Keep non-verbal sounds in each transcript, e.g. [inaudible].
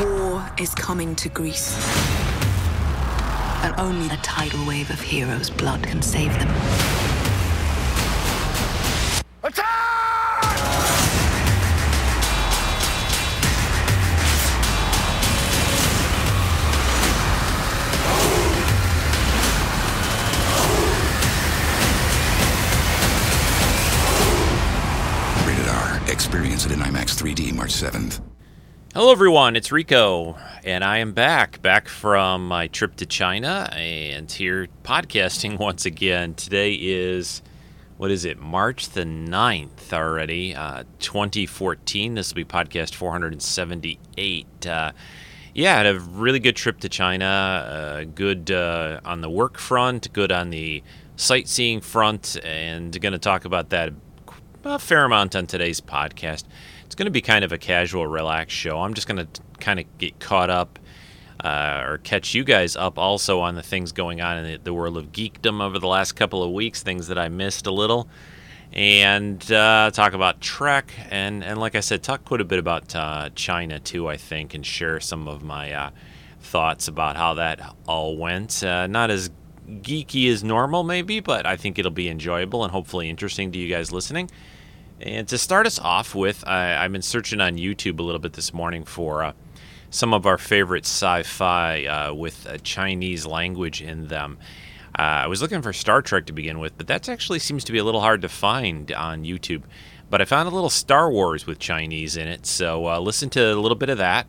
War is coming to Greece. And only a tidal wave of heroes' blood can save them. Rated R. Experience it in IMAX 3D March 7th. Hello, everyone. It's Rico, and I am back, back from my trip to China, and here podcasting [laughs] once again. Today is, what is it, March the 9th already, uh, 2014. This will be podcast 478. Uh, yeah, I had a really good trip to China. Uh, good uh, on the work front, good on the sightseeing front, and going to talk about that a fair amount on today's podcast. Going to be kind of a casual, relaxed show. I'm just going to kind of get caught up uh, or catch you guys up also on the things going on in the, the, world of geekdom over the last couple of weeks, things that I missed a little, and uh, talk about Trek. And, and like I said, talk quite a bit about uh, China too, I think, and share some of my uh, thoughts about how that all went. Uh, not as geeky as normal, maybe, but I think it'll be enjoyable and hopefully interesting to you guys listening. And to start us off with, I, have been searching on YouTube a little bit this morning for uh, some of our favorite sci fi uh, with a Chinese language in them. Uh, I was looking for Star Trek to begin with, but that actually seems to be a little hard to find on YouTube. But I found a little Star Wars with Chinese in it, so uh, listen to a little bit of that.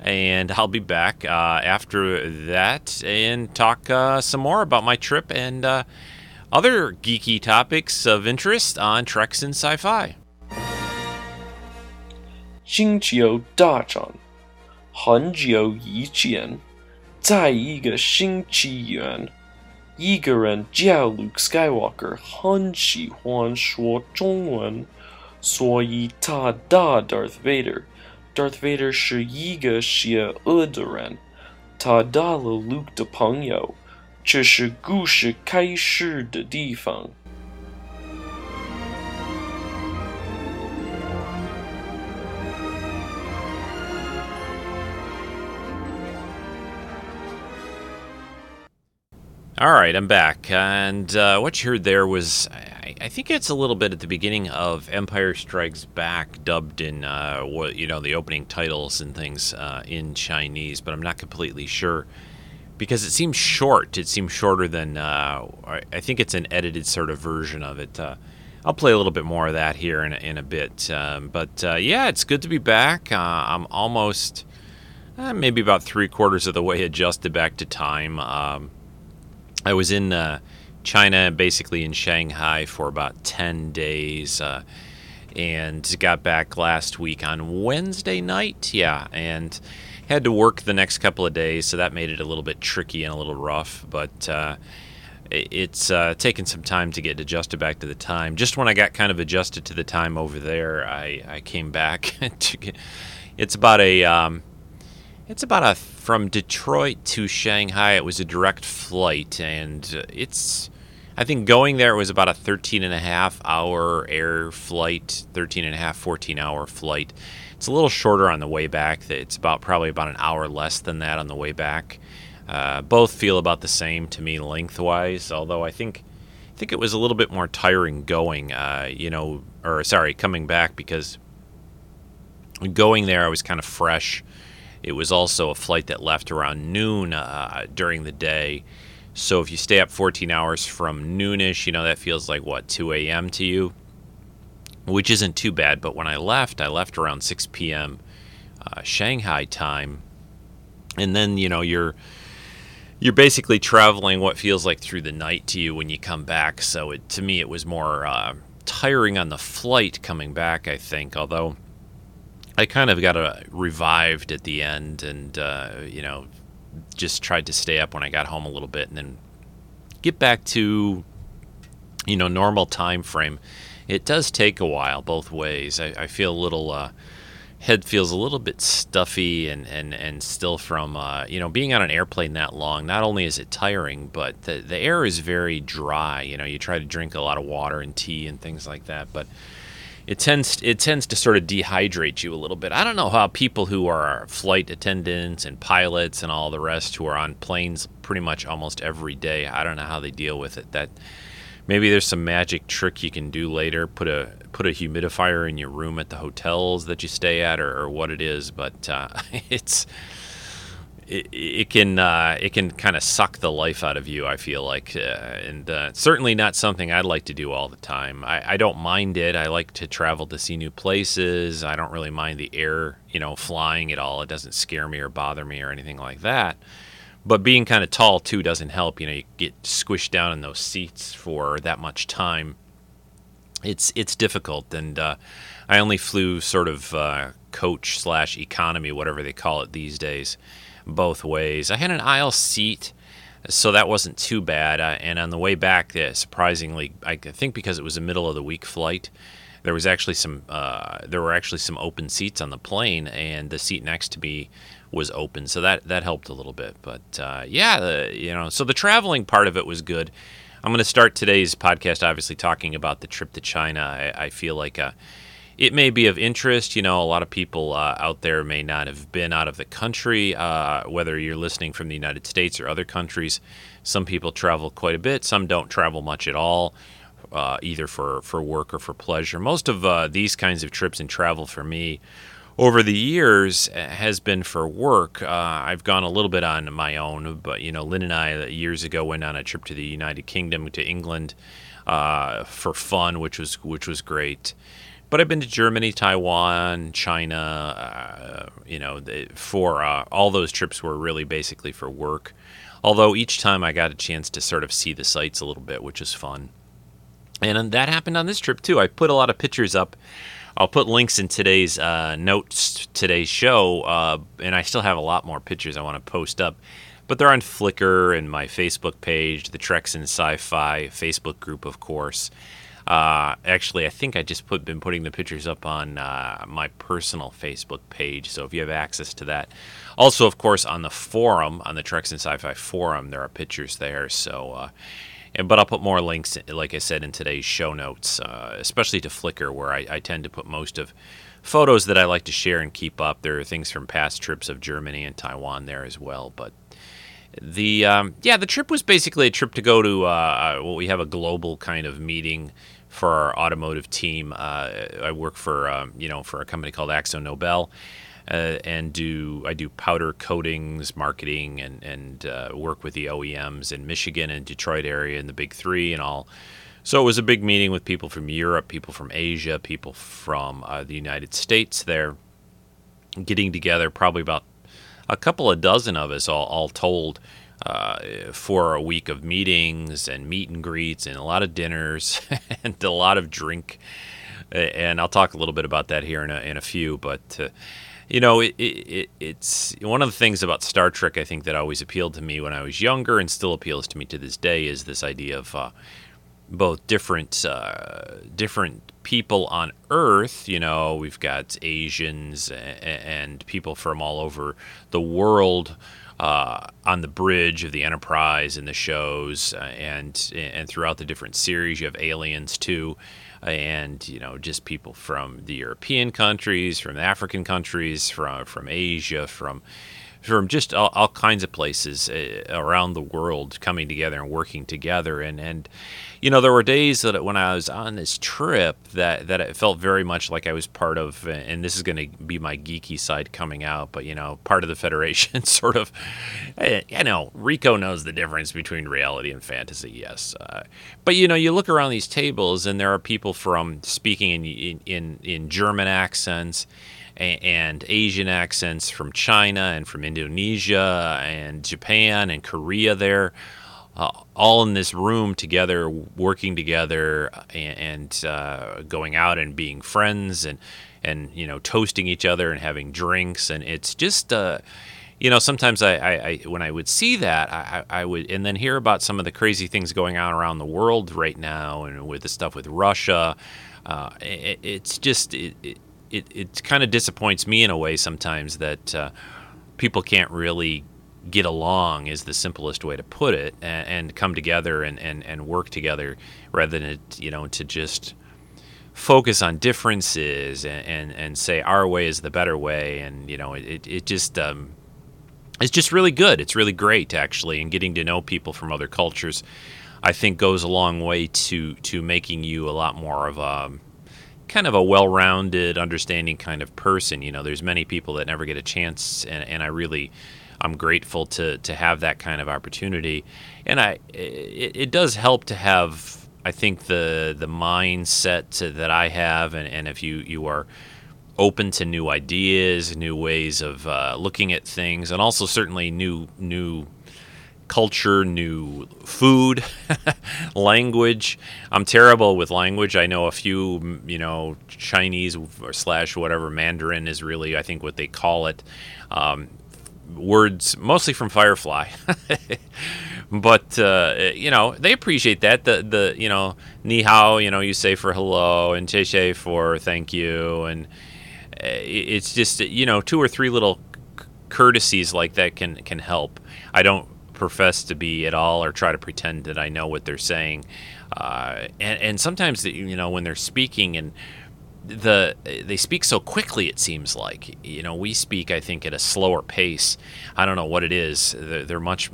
And I'll be back uh, after that and talk some more about my trip and other geeky topics of interest on Treks and Sci Fi. Jingqiu Dachang, Hanjiu Yijian, Zai Yiga Xingqi Yuan, Yigaran Jiao Luke Skywalker, Han Shi Huan Shuo Zhongwen, Suo Yi Ta Da Darth Vader, Darth Vader Shi Yiga Xie E Ta Da Le Luke De Pengyo, 这是故事开始的地方。All right, I'm back. And uh, what you heard there was, I, I, think it's a little bit at the beginning of Empire Strikes Back, dubbed in uh, what you know the opening titles and things uh, in Chinese, but I'm not completely sure because it seems short. It seems shorter than uh, I think it's an edited sort of version of it. Uh, I'll play a little bit more of that here in a, in a bit. Um, but uh, yeah, it's good to be back. Uh, I'm almost uh, maybe about three quarters of the way adjusted back to time. Um, I was in uh, China, basically in Shanghai, for about 10 days. and got back last week on Wednesday night. Yeah, and had to work the next couple of days, so that made it a little bit tricky and a little rough. But uh, it's uh, taken some time to get adjusted back to the time. Just when I got kind of adjusted to the time over there, I, I came back. [laughs] to it's about a um, it's about a from Detroit to Shanghai. It was a direct flight, and it's I think going there was about a 13 and a half hour air flight, 13 and a half, 14 hour flight it's a little shorter on the way back. It's about probably about an hour less than that on the way back. Uh, both feel about the same to me lengthwise, although I think I think it was a little bit more tiring going. Uh, you know, or sorry, coming back because going there I was kind of fresh. It was also a flight that left around noon uh, during the day. So if you stay up 14 hours from noonish, you know that feels like what 2 a.m. to you which isn't too bad. But when I left, I left around 6 p.m. Uh, Shanghai time, and then you know you're you're basically traveling what feels like through the night to you when you come back. So it, to me, it was more uh, tiring on the flight coming back. I think, although I kind of got a revived at the end, and uh, you know just tried to stay up when I got home a little bit, and then get back to you know normal time frame it does take a while both ways. I, I feel a little uh, head feels a little bit stuffy and and and still from uh, you know being on an airplane that long. Not only is it tiring, but the the air is very dry. You know, you try to drink a lot of water and tea and things like that, but it tends it tends to sort of dehydrate you a little bit. I don't know how people who are flight attendants and pilots and all the rest who are on planes pretty much almost every day. I don't know how they deal with it. That maybe there's some magic trick you can do later. Put a put a humidifier in your room at the hotels that you stay at, or, or what it is. But uh, [laughs] it's it, it can uh, it can kind of suck the life out of you. I feel like, uh, and uh, certainly not something I'd like to do all the time. I, I don't mind it. I like to travel to see new places. I don't really mind the air, you know, flying at all. It doesn't scare me or bother me or anything like that. But being kind of tall too doesn't help. You know, you get squished down in those seats for that much time. It's it's difficult, and uh, I only flew sort of uh, coach slash economy, whatever they call it these days both ways. I had an aisle seat, so that wasn't too bad. Uh, and on the way back, surprisingly, I think because it was a middle of the week flight, there was actually some uh, there were actually some open seats on the plane, and the seat next to me was open, so that that helped a little bit. But uh, yeah, you know, so the traveling part of it was good. I'm going to start today's podcast, obviously talking about the trip to China. I, I feel like uh, it may be of interest. You know, a lot of people uh, out there may not have been out of the country, uh, whether you're listening from the United States or other countries. Some people travel quite a bit, some don't travel much at all. Uh, either for, for work or for pleasure. Most of uh, these kinds of trips and travel for me over the years uh, has been for work. Uh, I've gone a little bit on my own, but you know, Lynn and I years ago went on a trip to the United Kingdom to England uh, for fun, which was which was great. But I've been to Germany, Taiwan, China. Uh, you know, for uh, all those trips were really basically for work. Although each time I got a chance to sort of see the sights a little bit, which is fun. And that happened on this trip too. I put a lot of pictures up. I'll put links in today's uh, notes, today's show, uh, and I still have a lot more pictures I want to post up. But they're on Flickr and my Facebook page, the Treks and Sci-Fi Facebook group, of course. Uh, actually, I think I just put been putting the pictures up on uh, my personal Facebook page. So if you have access to that, also of course on the forum on the Treks and Sci-Fi forum, there are pictures there. So, uh, and, but I'll put more links, like I said, in today's show notes, uh, especially to Flickr, where I, I tend to put most of photos that I like to share and keep up. There are things from past trips of Germany and Taiwan there as well, but the um, yeah the trip was basically a trip to go to uh, uh, well we have a global kind of meeting for our automotive team uh, I work for um, you know for a company called Akzo Nobel uh, and do I do powder coatings marketing and and uh, work with the OEMs in Michigan and Detroit area and the big three and all so it was a big meeting with people from Europe people from Asia people from uh, the United States there getting together probably about a couple of dozen of us, all, all told, uh, for a week of meetings and meet and greets and a lot of dinners [laughs] and a lot of drink. And I'll talk a little bit about that here in a, in a few. But, uh, you know, it, it, it's one of the things about Star Trek I think that always appealed to me when I was younger and still appeals to me to this day is this idea of uh, both different uh, different people on Earth. You know, we've got Asians and people from all over the world uh, on the bridge of the Enterprise in the shows, uh, and and throughout the different series, you have aliens too, and you know just people from the European countries, from African countries, from from Asia, from from just all, all kinds of places uh, around the world coming together and working together, and and you know, there were days that when I was on this trip that that it felt very much like I was part of, and this is going to be my geeky side coming out, but you know, part of the Federation, [laughs] sort of. Eh, you know, Rico knows the difference between reality and fantasy, yes, uh, but you know, you look around these tables, and there are people from speaking in in in, in German accents and Asian accents from China and from Indonesia and Japan and Korea there uh, all in this room together, working together, and, and uh, going out and being friends, and and you know toasting each other and having drinks, and it's just. Uh, you know, sometimes I, I, I, when I would see that, I, I would, and then hear about some of the crazy things going on around the world right now, and with the stuff with Russia. Uh, it, it's just it, it, it it kind of disappoints me in a way sometimes that uh, people can't really get along is the simplest way to put it and, and come together and, and, and work together rather than you know to just focus on differences and, and, and say our way is the better way. And, you know, it, it just, um, it's just really good. It's really great, actually. And getting to know people from other cultures, I think, goes a long way to, to making you a lot more of a kind of a well-rounded, understanding kind of person. You know, there's many people that never get a chance, and, and I really, I'm grateful to to have that kind of opportunity. And I, it, it does help to have, I think, the the mindset to, that I have, and, and if you you are open to new ideas, new ways of uh, looking at things, and also certainly new new culture, new food, [laughs] language. I'm terrible with language. I know a few, you know, Chinese slash whatever Mandarin is really, I think, what they call it. Um, words mostly from Firefly, [laughs] but uh, you know they appreciate that. The the you know ni hao, you know, you say for hello, and che che for thank you, and uh, it's just you know two or three little courtesies like that can can help. I don't profess to be at all or try to pretend that I know what they're saying. Uh, and, and sometimes, you know, when they're speaking and the they speak so quickly it seems like you know we speak i think at a slower pace. I don't know what it is. They're, they're much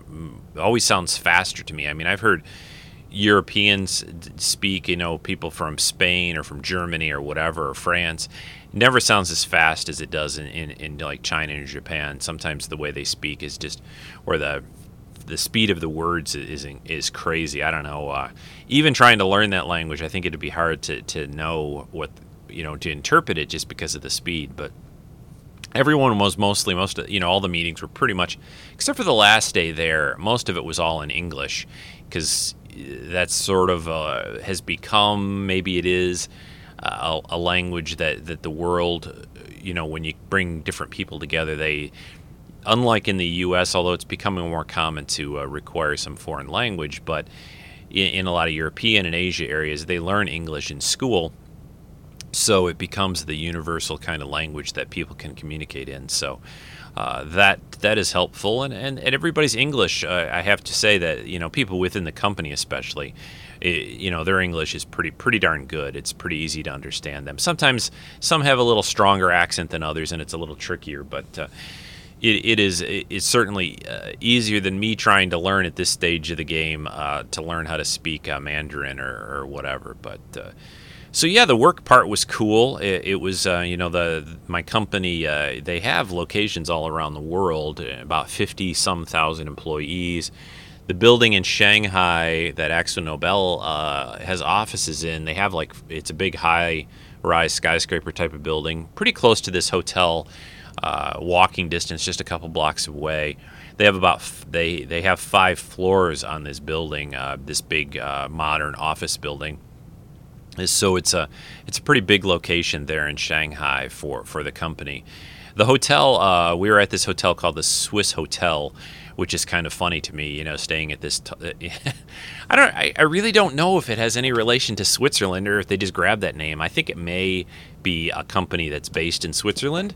always sounds faster to me. I mean i've heard europeans speak you know people from spain or from germany or whatever or france. Never sounds as fast as it does in, in, in like china and japan. Sometimes the way they speak is just or the the speed of the words is is crazy. I don't know. Uh, even trying to learn that language, I think it'd be hard to, to know what you know to interpret it just because of the speed. But everyone was mostly most of, you know all the meetings were pretty much except for the last day there. Most of it was all in English because uh, that's sort of uh, has become maybe it is uh, a, a language that that the world you know when you bring different people together they unlike in the U.S., although it's becoming more common to uh, require some foreign language, but in, in, a lot of European and Asia areas, they learn English in school, so it becomes the universal kind of language that people can communicate in. So uh, that that is helpful, and, and, and everybody's English. Uh, I have to say that you know people within the company, especially. It, you know their English is pretty pretty darn good. It's pretty easy to understand them. Sometimes some have a little stronger accent than others, and it's a little trickier. But uh, it, it is it's certainly uh, easier than me trying to learn at this stage of the game uh, to learn how to speak uh, Mandarin or, or, whatever. But uh, so yeah, the work part was cool. It, it was uh, you know the my company uh, they have locations all around the world, about fifty some thousand employees. The building in Shanghai that AkzoNobel has offices in, they have like it's a big high rise skyscraper type of building, pretty close to this hotel uh, walking distance, just a couple blocks away. They have about they they have five floors on this building, uh, this big uh, modern office building. So it's a it's a pretty big location there in Shanghai for for the company. The hotel uh, we were at this hotel called the Swiss Hotel, which is kind of funny to me. You know, staying at this. T- [laughs] I don't. I, I really don't know if it has any relation to Switzerland or if they just grabbed that name. I think it may be a company that's based in Switzerland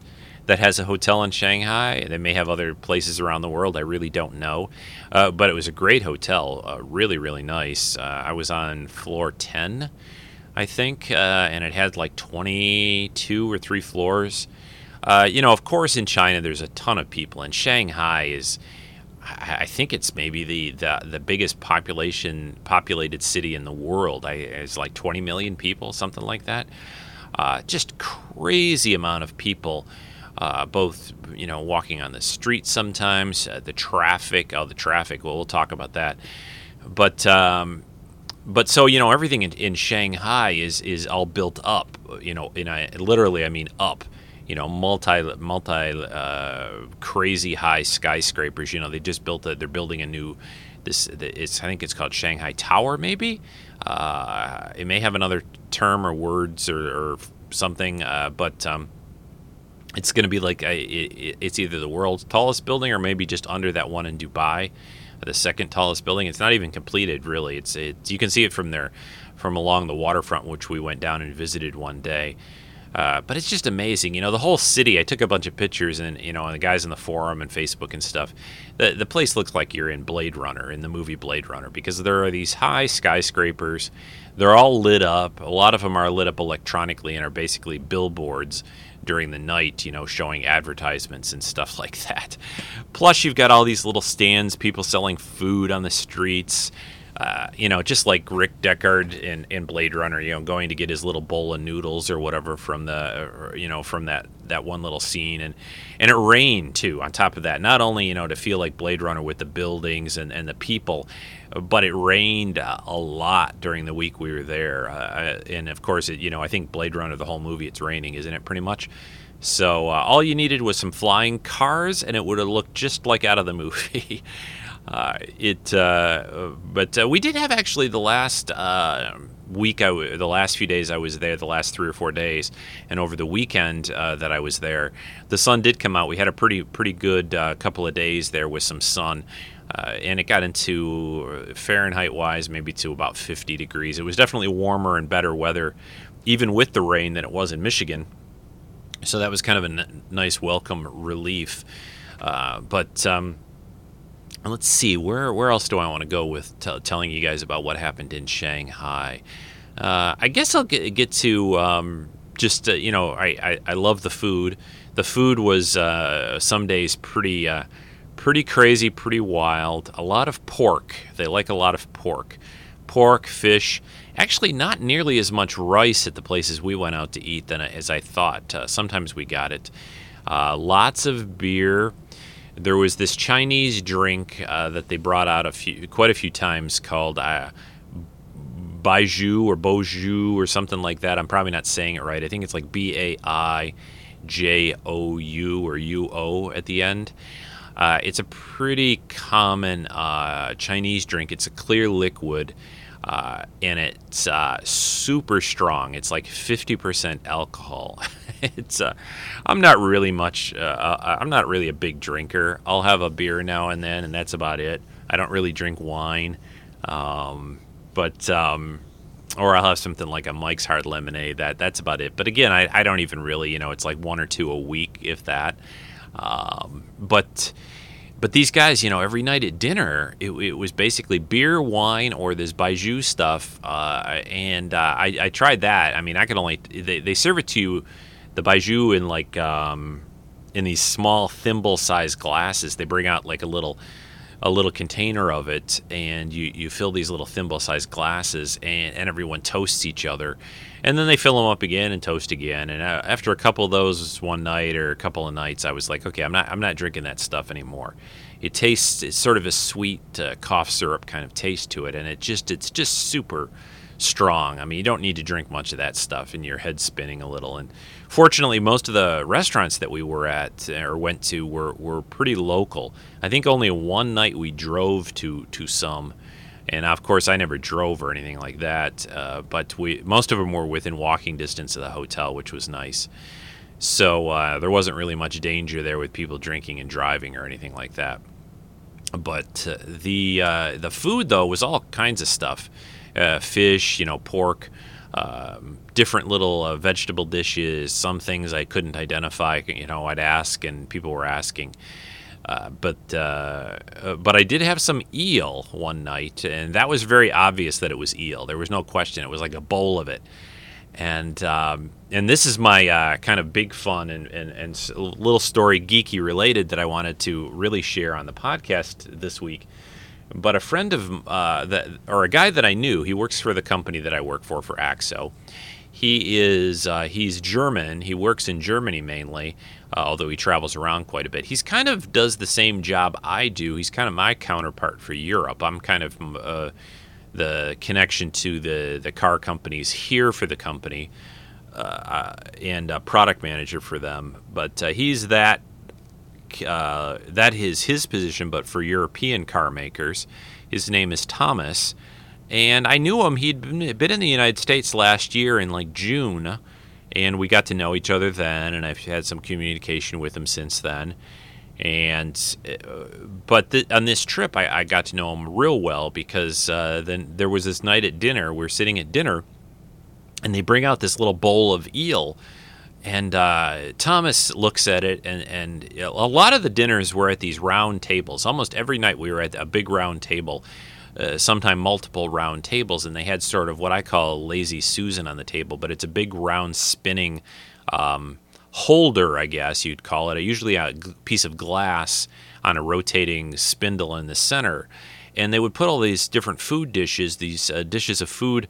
that has a hotel in Shanghai. They may have other places around the world. I really don't know. Uh, but it was a great hotel, uh, really, really nice. Uh, I was on floor 10, I think, uh, and it had like 22 or three floors. Uh, you know, of course, in China, there's a ton of people, and Shanghai is. I think it's maybe the, the, the biggest population populated city in the world. I, it's like 20 million people, something like that. Uh, just crazy amount of people uh, both you know walking on the street sometimes, uh, the traffic. Oh, the traffic. Well, we'll talk about that. But um, but so you know everything in, in Shanghai is is all built up. You know, in a, literally, I mean up. You know, multi multi uh, crazy high skyscrapers. You know, they just built a. They're building a new. This it's I think it's called Shanghai Tower. Maybe uh, it may have another term or words or, or something. Uh, but um, it's going to be like a, it, it's either the world's tallest building or maybe just under that one in Dubai, the second tallest building. It's not even completed really. It's it, you can see it from there, from along the waterfront, which we went down and visited one day. Uh, but it's just amazing, you know. The whole city. I took a bunch of pictures, and you know, and the guys in the forum and Facebook and stuff. The the place looks like you're in Blade Runner, in the movie Blade Runner, because there are these high skyscrapers. They're all lit up. A lot of them are lit up electronically and are basically billboards during the night, you know, showing advertisements and stuff [laughs] like that. Plus, you've got all these little stands, people selling food on the streets. Uh, you know, just like Rick Deckard in, in Blade Runner, you know, going to get his little bowl of noodles or whatever from the, or, you know, from that, that one little scene. And, and it rained too, on top of that. Not only, you know, to feel like Blade Runner with the buildings and, and the people, but it rained a lot during the week we were there. Uh, and of course, it, you know, I think Blade Runner, the whole movie, it's raining, isn't it, pretty much? So uh, all you needed was some flying cars, and it would have looked just like out of the [laughs] movie. Uh, it, uh, but uh, we did have actually the last uh, week, I w- the last few days I was there, the last three or four days, and over the weekend uh, that I was there, the sun did come out. We had a pretty pretty good uh, couple of days there with some sun. And it got into Fahrenheit wise, maybe to about 50 degrees. It was definitely warmer and better weather, even with the rain, than it was in Michigan. So that was kind of a n- nice welcome relief. but um, let's see where where else do I want to go with t- telling you guys about what happened in Shanghai. Uh, I guess I'll get, get to um, just uh, you know I, I, I love the food. The food was uh, some days pretty uh, pretty crazy, pretty wild. A lot of pork. They like a lot of pork, pork, fish. Actually, not nearly as much rice at the places we went out to eat than as I thought. Uh, sometimes we got it. Uh, lots of beer there was this Chinese drink uh, that they brought out a few, quite a few times called uh, Baiju or Boju or something like that. I'm probably not saying it right. I think it's like B A I J O U or U O at the end. Uh, it's a pretty common uh, Chinese drink. It's a clear liquid. Uh, and it's uh, super strong. It's like 50% alcohol. [laughs] it's uh, I'm not really much. Uh, I'm not really a big drinker. I'll have a beer now and then, and that's about it. I don't really drink wine, um, but um, or I'll have something like a Mike's Hard Lemonade. That that's about it. But again, I, I don't even really. You know, it's like one or two a week, if that. Um, but but these guys, you know, every night at dinner, it, it was basically beer, wine, or this Baiju stuff. Uh, and uh, I, I, tried that. I mean, I could only they, they serve it to you the Baiju in like um, in these small thimble-sized glasses. They bring out like a little a little container of it, and you, you fill these little thimble-sized glasses, and, and everyone toasts each other, and then they fill them up again and toast again. And uh, after a couple of those one night or a couple of nights, I was like, okay, I'm not I'm not drinking that stuff anymore. It tastes it's sort of a sweet uh, cough syrup kind of taste to it, and it just it's just super strong. I mean, you don't need to drink much of that stuff, and your head's spinning a little. And fortunately, most of the restaurants that we were at or went to were, were pretty local. I think only one night we drove to to some, and of course, I never drove or anything like that. Uh, but we most of them were within walking distance of the hotel, which was nice. So uh, there wasn't really much danger there with people drinking and driving or anything like that. But uh, the uh, the food though was all kinds of stuff uh, fish, you know, pork, um, different little uh, vegetable dishes. Some things I couldn't identify. You know, I'd ask, and people were asking. Uh, but uh, uh, but I did have some eel one night, and that was very obvious that it was eel. There was no question. It was like a bowl of it, and um, and this is my uh, kind of big fun and, and and little story geeky related that I wanted to really share on the podcast this week. But a friend of uh, that, or a guy that I knew, he works for the company that I work for, for Akzo. He is uh, he's German. He works in Germany mainly, uh, although he travels around quite a bit. He's kind of does the same job I do. He's kind of my counterpart for Europe. I'm kind of uh, the connection to the the car companies here for the company. Uh, and a product manager for them, but uh, he's that uh, that is his position, but for European car makers. His name is Thomas, and I knew him. He'd been in the United States last year in like June, and we got to know each other then, and I've had some communication with him since then. And uh, but on this trip, I, I, got to know him real well because uh, then there was this night at dinner. We're sitting at dinner, and they bring out this little bowl of eel and uh, Thomas looks at it, and, and a lot of the dinners were at these round tables. Almost every night we were at a big round table, uh, sometime multiple round tables, and they had sort of what I call lazy Susan on the table, but it's a big round spinning um, holder, I guess you'd call it. Usually a g- piece of glass on a rotating spindle in the center. And they would put all these different food dishes, these uh, dishes of food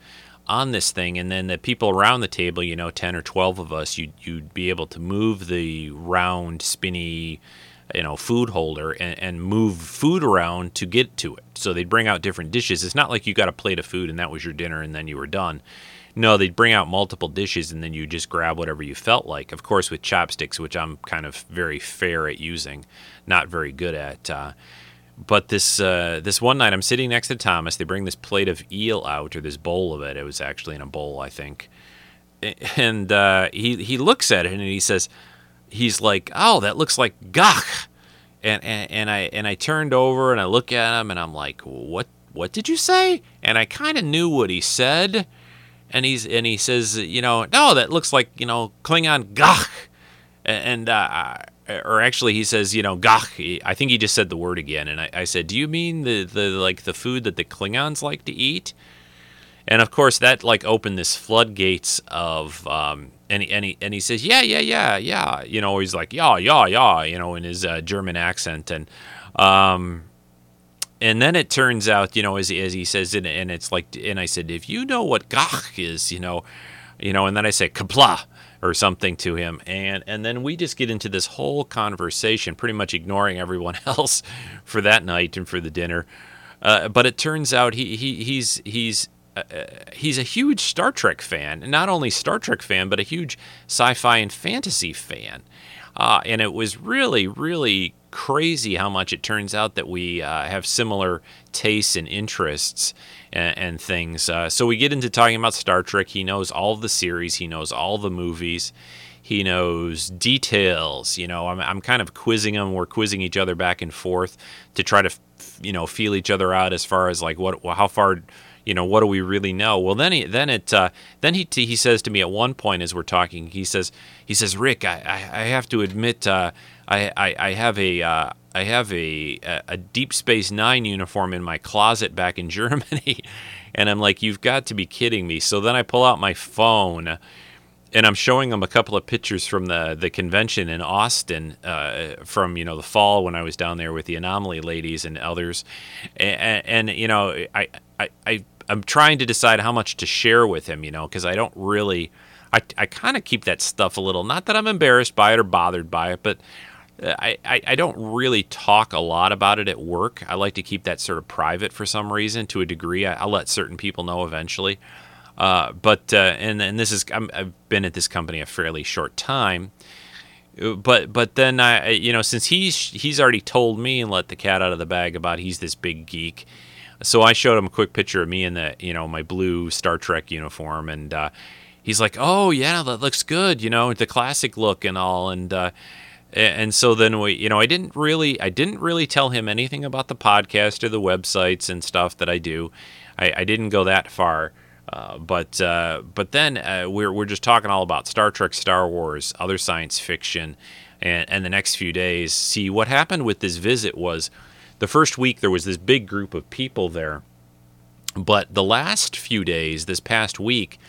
on this thing, and then the people around the table, you know, ten or twelve of us, you'd you'd be able to move the round, spinny, you know, food holder and, and move food around to get to it. So they'd bring out different dishes. It's not like you got a plate of food and that was your dinner and then you were done. No, they'd bring out multiple dishes and then you just grab whatever you felt like. Of course, with chopsticks, which I'm kind of very fair at using, not very good at. Uh, but this uh, this one night, I'm sitting next to Thomas. They bring this plate of eel out, or this bowl of it. It was actually in a bowl, I think. And uh, he he looks at it and he says, he's like, "Oh, that looks like gagh." And, and and I and I turned over and I look at him and I'm like, "What what did you say?" And I kind of knew what he said. And he's and he says, you know, no, that looks like you know Klingon gagh. And uh, or actually he says, you know, gagh. I think he just said the word again, and I, I, said, do you mean the the like the food that the Klingons like to eat? And of course, that like opened this floodgates of, um, and he, and he and he says, yeah, yeah, yeah, yeah. You know, he's like, yeah, yeah, yeah. You know, in his uh, German accent, and um, and then it turns out, you know, as, as he says it, and it's like, and I said, if you know what gagh is, you know, you know, and then I say Qapla' or something to him. And and then we just get into this whole conversation pretty much ignoring everyone [laughs] else for that night and for the dinner. Uh, but it turns out he, he he's he's uh, he's a huge Star Trek fan, not only Star Trek fan, but a huge sci-fi and fantasy fan. Uh, and it was really, really crazy how much it turns out that we uh, have similar tastes and interests and, and things. Uh, so we get into talking about Star Trek. He knows all the series, he knows all the movies, he knows details. You know, I'm, I'm kind of quizzing him. We're quizzing each other back and forth to try to, you know, feel each other out as far as like what, how far you know what do we really know well then he then it uh, then he he says to me at one point as we're talking he says he says rick i i, I have to admit uh, I, I i have a uh, I have a, a Deep Space Nine uniform in my closet back in [laughs] Germany, and I'm like, you've got to be kidding me. So then I pull out my phone, and I'm showing them a couple of pictures from the the convention in Austin uh, from you know the fall when I was down there with the Anomaly ladies and others, and, and you know I I, I I'm trying to decide how much to share with him, you know, because I don't really. I, I kind of keep that stuff a little. Not that I'm embarrassed by it or bothered by it, but I, I, don't really talk a lot about it at work. I like to keep that sort of private for some reason to a degree. I, will let certain people know eventually. Uh, but uh, and and this is i have been at this company a fairly short time. But but then I you know since he's he's already told me and let the cat out of the bag about he's this big geek, so I showed him a quick picture of me in the you know my blue Star Trek uniform and uh, he's like oh yeah that looks good you know the classic look and all and uh, and so then we you know i didn't really i didn't really tell him anything about the podcast or the websites and stuff that i do. I, I didn't go that far. Uh, but uh, but then uh, we're, we're just talking all about star trek star wars other science fiction and, and the next few days. See what happened with this visit was the first week there was this big group of people there but the last few days this past week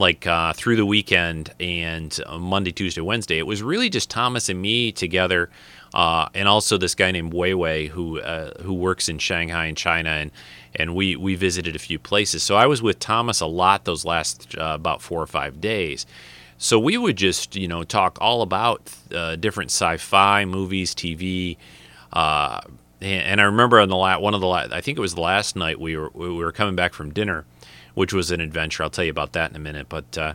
like uh, through the weekend and uh, Monday, Tuesday, Wednesday. It was really just Thomas and me together, uh, and also this guy named Weiwei who uh, who works in Shanghai in China, and and we we visited a few places. So I was with Thomas a lot those last uh, about four or five days. So we would just you know talk all about uh, different sci-fi movies, TV. and I remember on the last one of the last, I think it was the last night we were we were coming back from dinner which was an adventure. I'll tell you about that in a minute. But uh,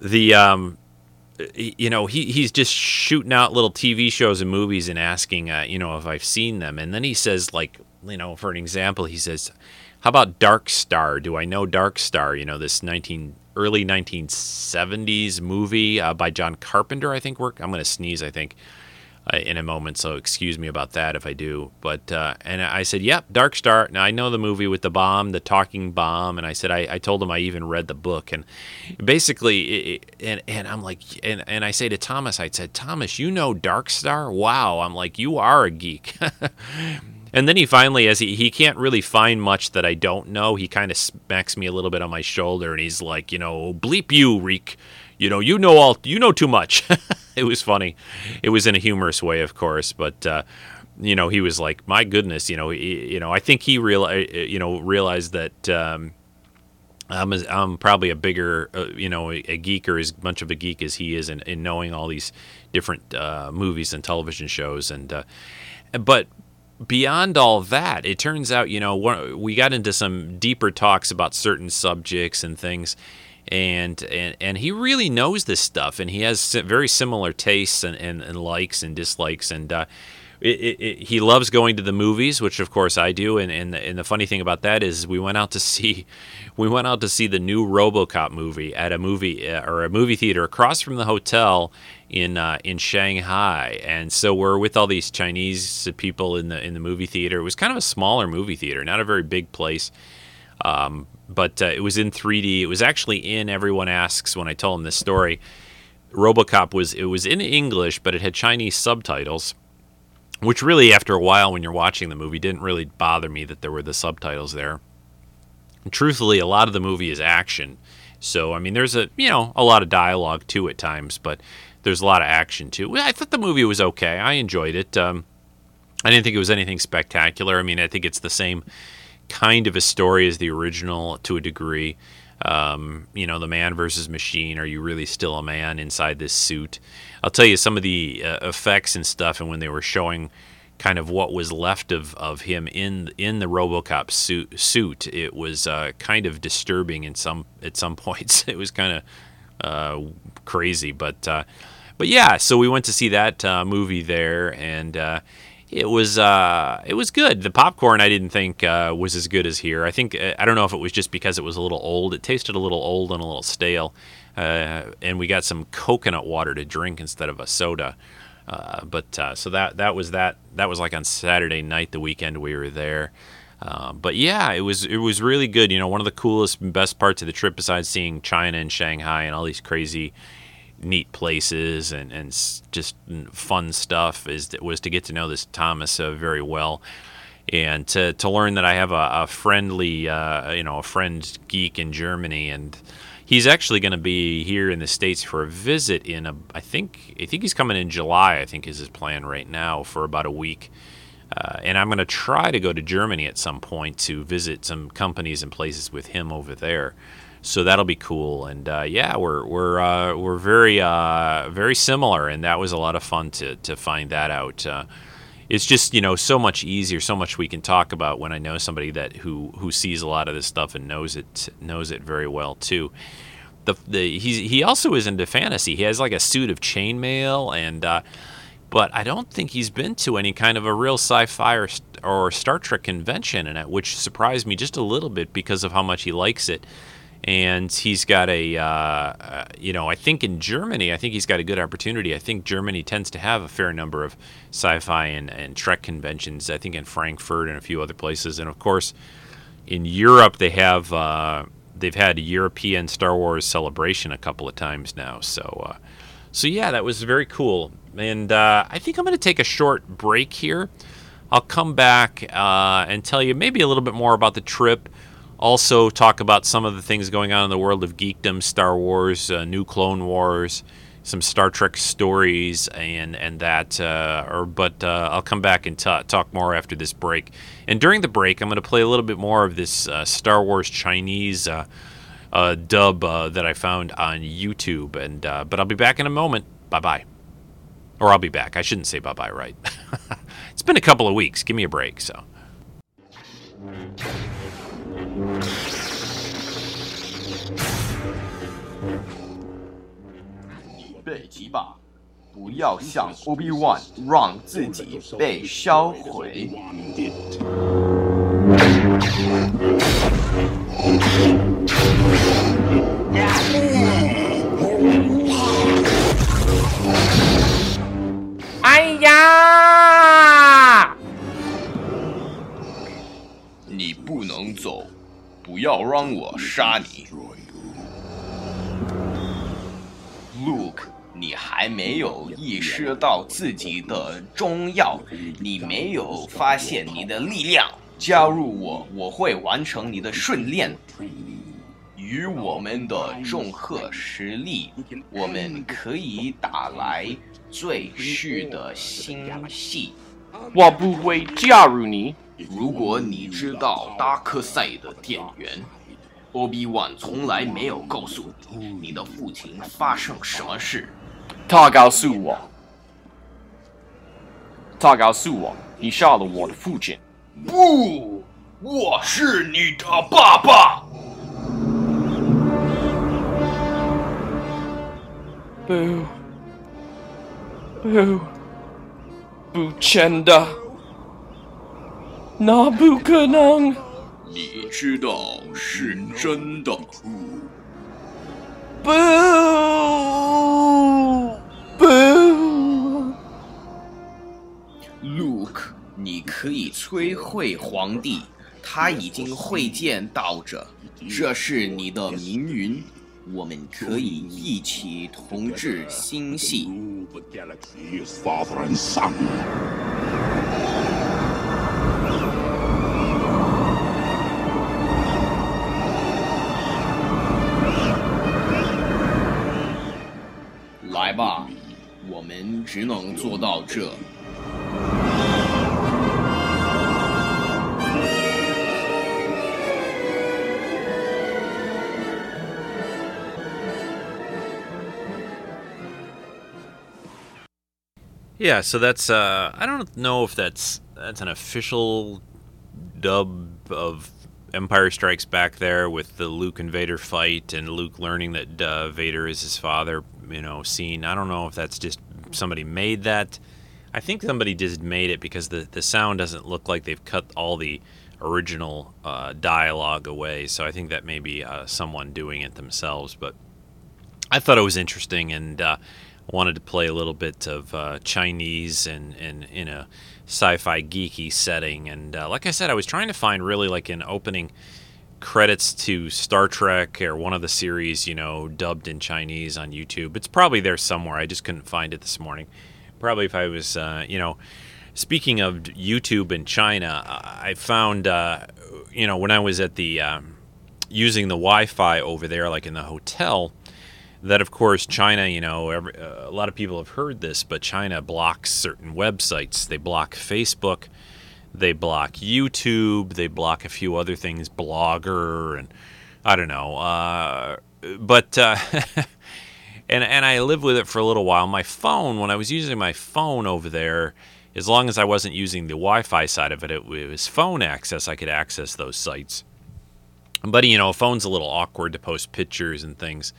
the um, you know he he's just shooting out little TV shows and movies and asking uh, you know if I've seen them, and then he says like you know for an example he says, how about Dark Star? Do I know Dark Star? You know this nineteen early 1970s movie uh, by John Carpenter, I think. Work. I'm going to sneeze. I think. Uh, in a moment, so excuse me about that if I do. But uh, and I said, "Yep, Dark Star." Now I know the movie with the bomb, the talking bomb, and I said I, I told him I even read the book, and basically, it, and and I'm like, and and I say to Thomas, I said, Thomas, you know Dark Star? Wow, I'm like, you are a geek. [laughs] And then he finally, as he, he can't really find much that I don't know, he kind of smacks me a little bit on my shoulder and he's like, you know, bleep you, Reek. You know, you know all, you know too much. [laughs] [laughs] it was funny. It was in a humorous way, of course, but, uh, you know, he was like, my goodness, you know, he, you know, I think he real, you know, realized that, um, I'm, a, I'm probably a bigger, uh, you know, a, a, geek or as much of a geek as he is in, in knowing all these different uh, movies and television shows. And, uh, but beyond all that, it turns out, you know, we got into some deeper talks about certain subjects and things. And, and and he really knows this stuff, and he has very similar tastes and, and, and likes and dislikes, and uh, it, it, it, he loves going to the movies, which of course I do. And and the, and the funny thing about that is we went out to see [laughs] we went out to see the new RoboCop movie at a movie uh, or a movie theater across from the hotel in uh, in Shanghai, and so we're with all these Chinese people in the in the movie theater. It was kind of a smaller movie theater, not a very big place, um, but uh, it was in 3D. It was actually in Everyone Asks when I tell them this story. RoboCop was it was in English, but it had Chinese subtitles, which really, after a while, when you're watching the movie, didn't really bother me that there were the subtitles there. And truthfully, a lot of the movie is action. So I mean, there's a you know a lot of dialogue too at times, but there's a lot of action too. I thought the movie was okay. I enjoyed it. Um, I didn't think it was anything spectacular. I mean, I think it's the same kind of a story as the original to a degree. Um, you know, the man versus machine. Are you really still a man inside this suit? I'll tell you some of the uh, effects and stuff, and when they were showing kind of what was left of, of him in in the RoboCop suit, suit it was uh, kind of disturbing in some at some [laughs] points. It was kind of uh, crazy, but uh, but yeah. So we went to see that uh, movie there, and uh, it was uh, it was good. The popcorn I didn't think uh, was as good as here. I think I don't know if it was just because it was a little old. It tasted a little old and a little stale. and we got some coconut water to drink instead of a soda. Uh, but uh, so that that was that that was like on Saturday night, the weekend we were there. Uh, but yeah, it was it was really good. You know, one of the coolest, best parts of the trip, besides seeing China and Shanghai and all these crazy, neat places and and just fun stuff, is was to get to know this Thomas uh, very well, and to to learn that I have a, a friendly, uh, you know, a friend geek in Germany and he's actually going to be here in the states for a visit in a I think I think he's coming in July I think is his plan right now for about a week. Uh, and I'm going to try to go to Germany at some point to visit some companies and places with him over there. So that'll be cool. And uh, yeah, we're we're uh, we're very uh, very similar, and that was a lot of fun to to find that out. Uh, it's just you know so much easier, so much we can talk about when I know somebody that who who sees a lot of this stuff and knows it knows it very well too the, the he he also is into fantasy. He has like a suit of chainmail and uh, but I don't think he's been to any kind of a real sci-fi or, or Star Trek convention it, which surprised me just a little bit because of how much he likes it. And he's got a, uh, uh, you know, I think in Germany, I think he's got a good opportunity. I think Germany tends to have a fair number of sci-fi and, and Trek conventions. I think in Frankfurt and a few other places, and of course, in Europe they have uh, they've had a European Star Wars celebration a couple of times now. So, uh, so yeah, that was very cool. And uh, I think I'm going to take a short break here. I'll come back and tell you maybe a little bit more about the trip. Also, talk about some of the things going on in the world of geekdom, Star Wars, uh, New Clone Wars, some Star Trek stories, and and that. Uh, or but uh, I'll come back and t- talk more after this break. And during the break, I'm going to play a little bit more of this uh, Star Wars Chinese uh, uh, dub that I found on YouTube. And but I'll be back in a moment. Bye bye. Or I'll be back. I shouldn't say bye bye, right? [laughs] it's been a couple of weeks. Give me a break. So. 被击吧。不要像 Obi Wan 让自己被销毁。哎呀！你不能走，不要让我杀你。Luke，你还没有意识到自己的重要，你没有发现你的力量。加入我，我会完成你的训练。与我们的综合实力，我们可以打来最虚的星系。我不会加入你。如果你知道达克赛的电源，欧比万从来没有告诉你你的父亲发生什么事。他告诉我，他告诉我，你杀了我的父亲。不，我是你的爸爸。不，不，不真的，那不可能。你知道是真的。不，不，Luke，你可以摧毁皇帝，他已经会见到者，这是你的命运。我们可以一起同治星系。只能做到这。Yeah, so that's uh, I don't know if that's that's an official dub of Empire Strikes Back there with the Luke and Vader fight and Luke learning that uh, Vader is his father, you know, scene. I don't know if that's just somebody made that. I think somebody just made it because the the sound doesn't look like they've cut all the original uh, dialogue away. So I think that may be uh, someone doing it themselves. But I thought it was interesting and uh, wanted to play a little bit of uh, Chinese and, and in a sci-fi geeky setting. And uh, like I said, I was trying to find really like an opening credits to Star Trek or one of the series, you know, dubbed in Chinese on YouTube. It's probably there somewhere. I just couldn't find it this morning. Probably if I was, uh, you know, speaking of YouTube in China, I found, uh, you know, when I was at the um, using the Wi-Fi over there, like in the hotel that of course China, you know, every, uh, a lot of people have heard this, but China blocks certain websites. They block Facebook, they block YouTube, they block a few other things, Blogger, and I don't know. Uh, but uh, [laughs] and and I lived with it for a little while. My phone, when I was using my phone over there, as long as I wasn't using the Wi-Fi side of it, it, it was phone access. I could access those sites. But you know, a phone's a little awkward to post pictures and things.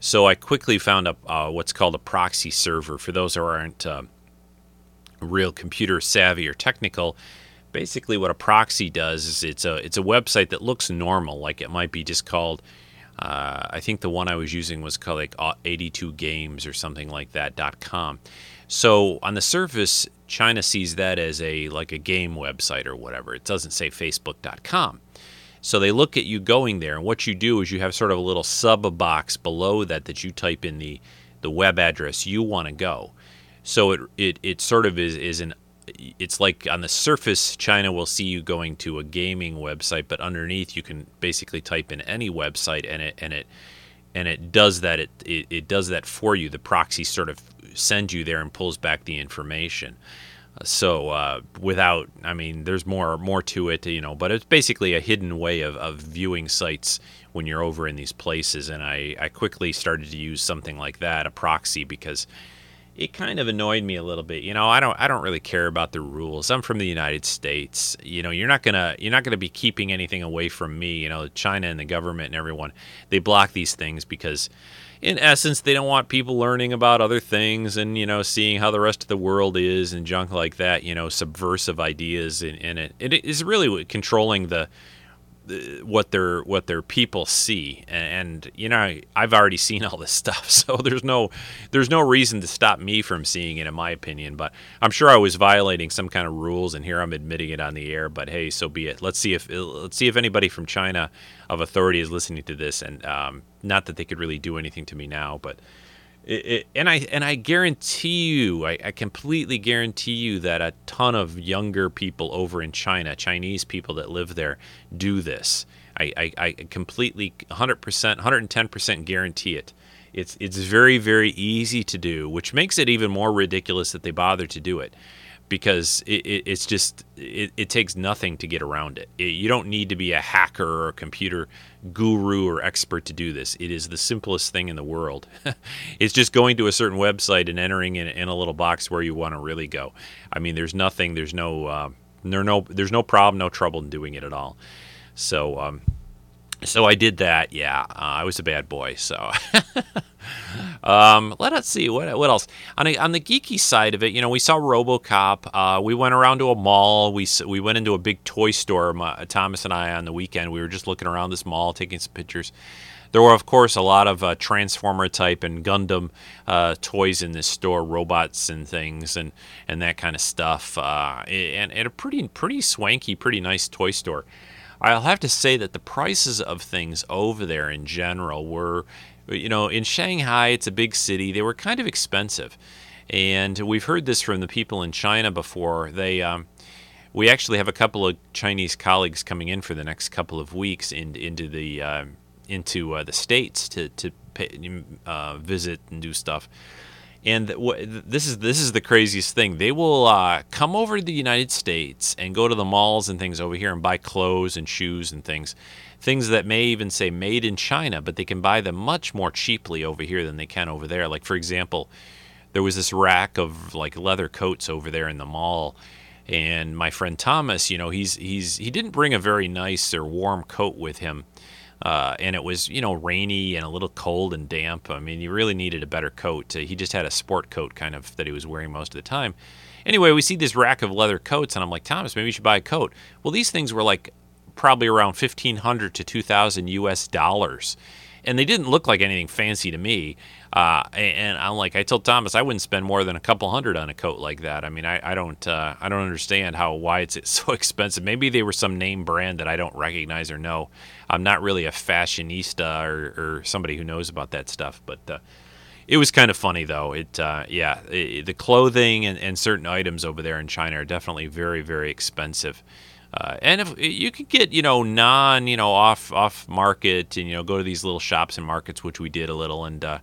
So I quickly found up uh, what's called a proxy server. For those who aren't uh, real computer savvy or technical, basically what a proxy does is it's a it's a website that looks normal, like it might be just called. Uh, I think the one I was using was called like 82 Games or something like that .com. So on the surface, China sees that as a like a game website or whatever. It doesn't say Facebook.com. So they look at you going there, and what you do is you have sort of a little sub box below that that you type in the the web address you want to go. So it it it sort of is is an it's like on the surface China will see you going to a gaming website, but underneath you can basically type in any website and it and it and it does that it, it, it does that for you. The proxy sort of sends you there and pulls back the information. So uh, without, I mean, there's more more to it, you know, but it's basically a hidden way of, of viewing sites when you're over in these places. And I, I quickly started to use something like that, a proxy, because it kind of annoyed me a little bit. You know, I don't I don't really care about the rules. I'm from the United States. You know, you're not gonna you're not gonna be keeping anything away from me. You know, China and the government and everyone they block these things because in essence, they don't want people learning about other things and you know seeing how the rest of the world is and junk like that. You know, subversive ideas in it. It is really controlling the what their what their people see. And, and, you know I've already [laughs] seen all this stuff so there's no there's no reason to stop me from seeing it in my opinion. But I'm sure I was violating some kind of rules and here I'm admitting it on the air but hey so be it. Let's see if let's see if anybody from China of authority is listening to this and um, not that they could really do anything to me now but and I and I guarantee you, I, I, completely guarantee you that a ton of younger people over in China, Chinese people that live there, do this. I, I, I completely 100%, 110% guarantee it. It's it's very very easy to do, which makes it even more ridiculous that they bother to do it because it, it, it's just it, takes nothing to get around it. You don't need to be a hacker or a computer guru or expert to do this. It is the simplest thing in the world. [laughs] it's just going to a certain website and entering in, in, a little box where you want to really go. I mean, there's nothing, there's no, uh, there no, there's no problem, no trouble in doing it at all. So, um, so I did that. Yeah, uh, I was a bad boy. So. [laughs] Um, let us see what what else on a, on the geeky side of it. You know, we saw RoboCop. Uh, we went around to a mall. We we went into a big toy store. My, Thomas and I on the weekend. We were just looking around this mall, taking some pictures. There were, of course, a lot of uh, Transformer type and Gundam uh, toys in this store, robots and things, and, and that kind of stuff. Uh, and, and a pretty pretty swanky, pretty nice toy store. I'll have to say that the prices of things over there in general were you know, in Shanghai, it's a big city. They were kind of expensive, and we've heard this from the people in China before. They, um, we actually have a couple of Chinese colleagues coming in for the next couple of weeks in, into the uh, into uh, the states to to pay, uh, visit and do stuff. And this is this is the craziest thing. They will uh, come over to the United States and go to the malls and things over here and buy clothes and shoes and things things that may even say made in China, but they can buy them much more cheaply over here than they can over there. Like, for example, there was this rack of like leather coats over there in the mall. And my friend Thomas, you know, he's he's he didn't bring a very nice or warm coat with him, uh, and it was you know rainy and a little cold and damp. I mean, you really needed a better coat. He just had a sport coat kind of that he was wearing most of the time. Anyway, we see this rack of leather coats, and I'm like, Thomas, maybe you should buy a coat. Well, these things were like probably around 1500 to 2000 US dollars. And they didn't look like anything fancy to me. Uh, and I'm like, I told Thomas I wouldn't spend more than a couple hundred on a coat like that. I mean, I, I don't, uh, I don't understand how why it's [laughs] so expensive. Maybe they were some name brand that I don't recognize or know. I'm not really a fashionista or, or somebody who knows about that stuff, but uh, it was kind of funny though. It, uh, yeah, it, the clothing and, and certain items over there in China are definitely very, very expensive. Uh, and if you could get you know non you know off off market and you know go to these little shops and markets which we did a little and uh,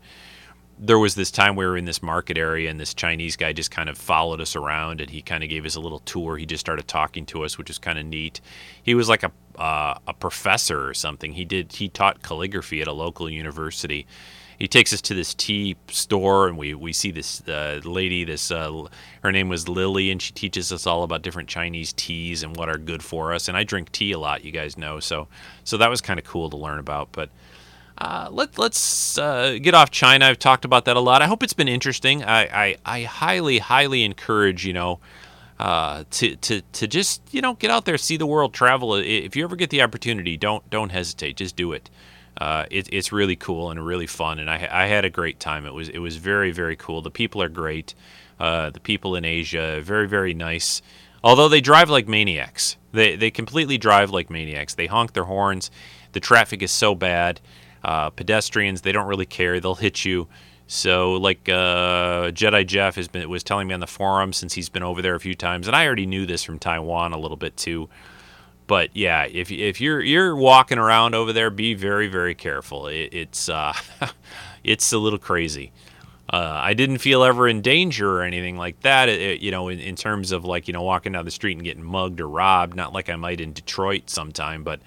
there was this time we were in this market area and this Chinese guy just kind of followed us around and he kind of gave us a little tour. He just started talking to us, which was kind of neat. He was like a uh, a professor or something. He did he taught calligraphy at a local university he takes us to this tea store and we, we see this uh, lady this uh, her name was lily and she teaches us all about different chinese teas and what are good for us and i drink tea a lot you guys know so so that was kind of cool to learn about but uh, let, let's uh, get off China. I've talked about that a lot. I hope it's been interesting. I, I, I highly, highly encourage, you know, uh, to, to, to just, you know, get out there, see the world, travel. If you ever get the opportunity, don't, don't hesitate. Just do it uh, it, it's really cool and really fun, and I, I had a great time. It was it was very very cool. The people are great. Uh, the people in Asia very very nice. Although they drive like maniacs, they they completely drive like maniacs. They honk their horns. The traffic is so bad. Uh, pedestrians they don't really care. They'll hit you. So like uh, Jedi Jeff has been was telling me on the forum since he's been over there a few times, and I already knew this from Taiwan a little bit too. But yeah, if if you're you're walking around over there, be very very careful. It, it's uh, [laughs] it's a little crazy. Uh, I didn't feel ever in danger or anything like that. It, it, you know, in, in terms of like you know walking down the street and getting mugged or robbed. Not like I might in Detroit sometime, but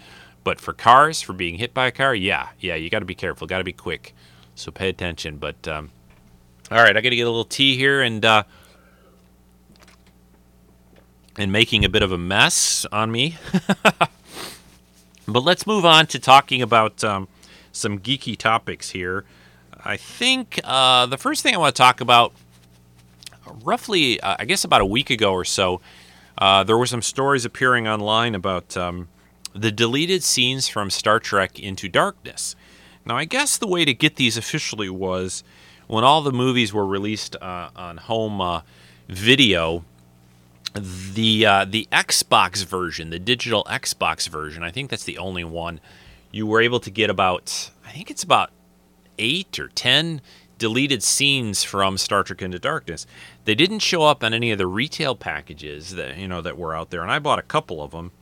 but for cars, for being hit by a car, yeah, yeah, you got to be careful, got to be quick. So pay attention. But um, all right, I got to get a little tea here and. Uh, and making a bit of a mess on me. [laughs] but let's move on to talking about um, some geeky topics here. I think uh, the first thing I want to talk about, roughly, uh, I guess about a week ago or so, uh, there were some stories appearing online about um, the deleted scenes from Star Trek Into Darkness. Now, I guess the way to get these officially was when all the movies were released uh, on home uh, video. The uh, the Xbox version, the digital Xbox version, I think that's the only one. You were able to get about, I think it's about eight or ten deleted scenes from Star Trek Into Darkness. They didn't show up on any of the retail packages that you know that were out there, and I bought a couple of them,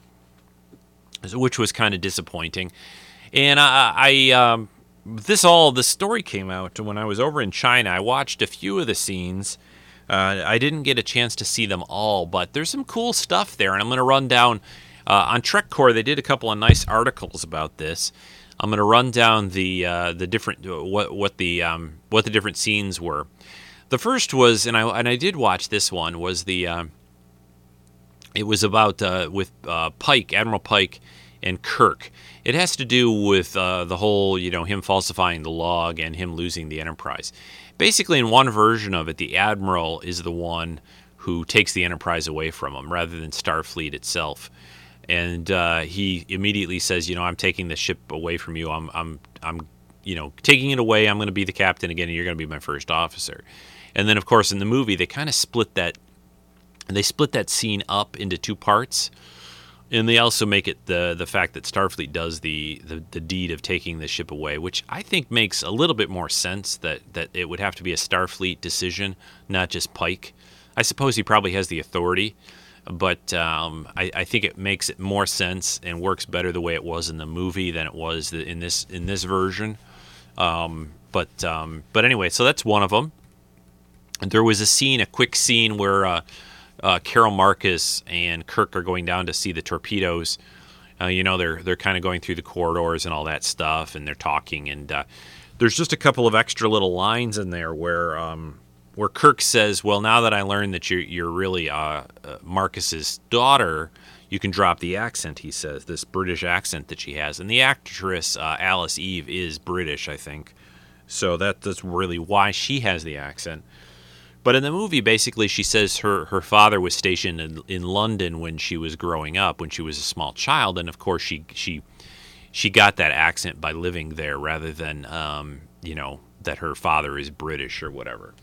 which was kind of disappointing. And I, I um, this all the story came out when I was over in China. I watched a few of the scenes. Uh, I didn't get a chance to see them all, but there's some cool stuff there, and I'm going to run down uh, on TrekCore. They did a couple of nice articles about this. I'm going to run down the uh, the different what what the um, what the different scenes were. The first was, and I and I did watch this one was the. Um, it was about uh, with uh, Pike, Admiral Pike, and Kirk. It has to do with uh, the whole, you know, him falsifying the log and him losing the Enterprise. Basically, in one version of it, the Admiral is the one who takes the Enterprise away from him rather than Starfleet itself. And uh, he immediately says, you know, I'm taking the ship away from you. I'm, I'm, I'm, you know, taking it away. I'm going to be the captain again, and you're going to be my first officer. And then, of course, in the movie, they kind of split that. They split that scene up into two parts and they also make it the the fact that Starfleet does the, the, the deed of taking the ship away, which I think makes a little bit more sense that that it would have to be a Starfleet decision, not just Pike. I suppose he probably has the authority, but um, I, I, think it makes it more sense and works better the way it was in the movie than it was in this in this version. Um, but um, but anyway, so that's one of them. And there was a scene, a quick scene where. Uh, uh, Carol Marcus and Kirk are going down to see the torpedoes. Uh, you know, they're they're kind of going through the corridors and all that stuff, and they're talking. And uh, there's just a couple of extra little lines in there where um, where Kirk says, "Well, now that I learned that you're you're really uh, uh, Marcus's daughter." You can drop the accent, he says, this British accent that she has. And the actress, uh, Alice Eve, is British, I think. So that, that's really why she has the accent. But in the movie, basically, she says her, her father was stationed in, in London when she was growing up, when she was a small child, and of course she she she got that accent by living there, rather than um, you know that her father is British or whatever.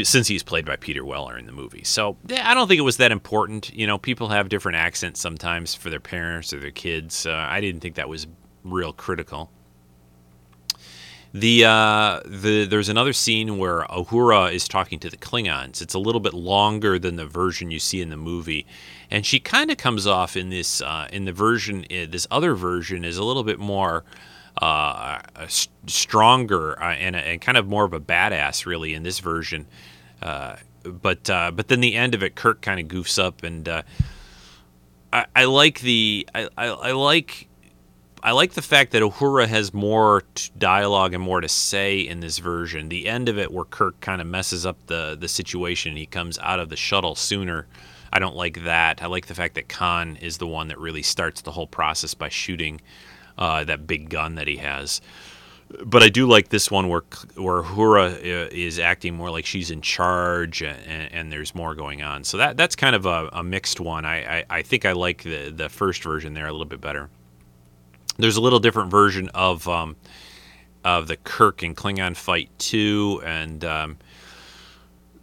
Since he's played by Peter Weller in the movie, so I don't think it was that important. You know, people have different accents sometimes for their parents or their kids. Uh, I didn't think that was real critical. The uh, the there's another scene where Uhura is talking to the Klingons. It's a little bit longer than the version you see in the movie, and she kind of comes off in this uh, in the version uh, this other version is a little bit more uh, stronger uh, and, and kind of more of a badass really in this version. Uh, but but then the end of it, Kirk kind of goofs up, and I, I, like the I, I, I like I like the fact that Uhura has more dialogue and more to say in this version. The end of it, where Kirk kind of messes up the the situation, he comes out of the shuttle sooner. I don't like that. I like the fact that Khan is the one that really starts the whole process by shooting uh, that big gun that he has. But I do like this one where where Uhura uh, is acting more like she's in charge, and, and there's more going on. So that that's kind of a, a mixed one. I, I, I think I like the the first version there a little bit better. There's a little different version of um, of the Kirk and Klingon fight too, and um,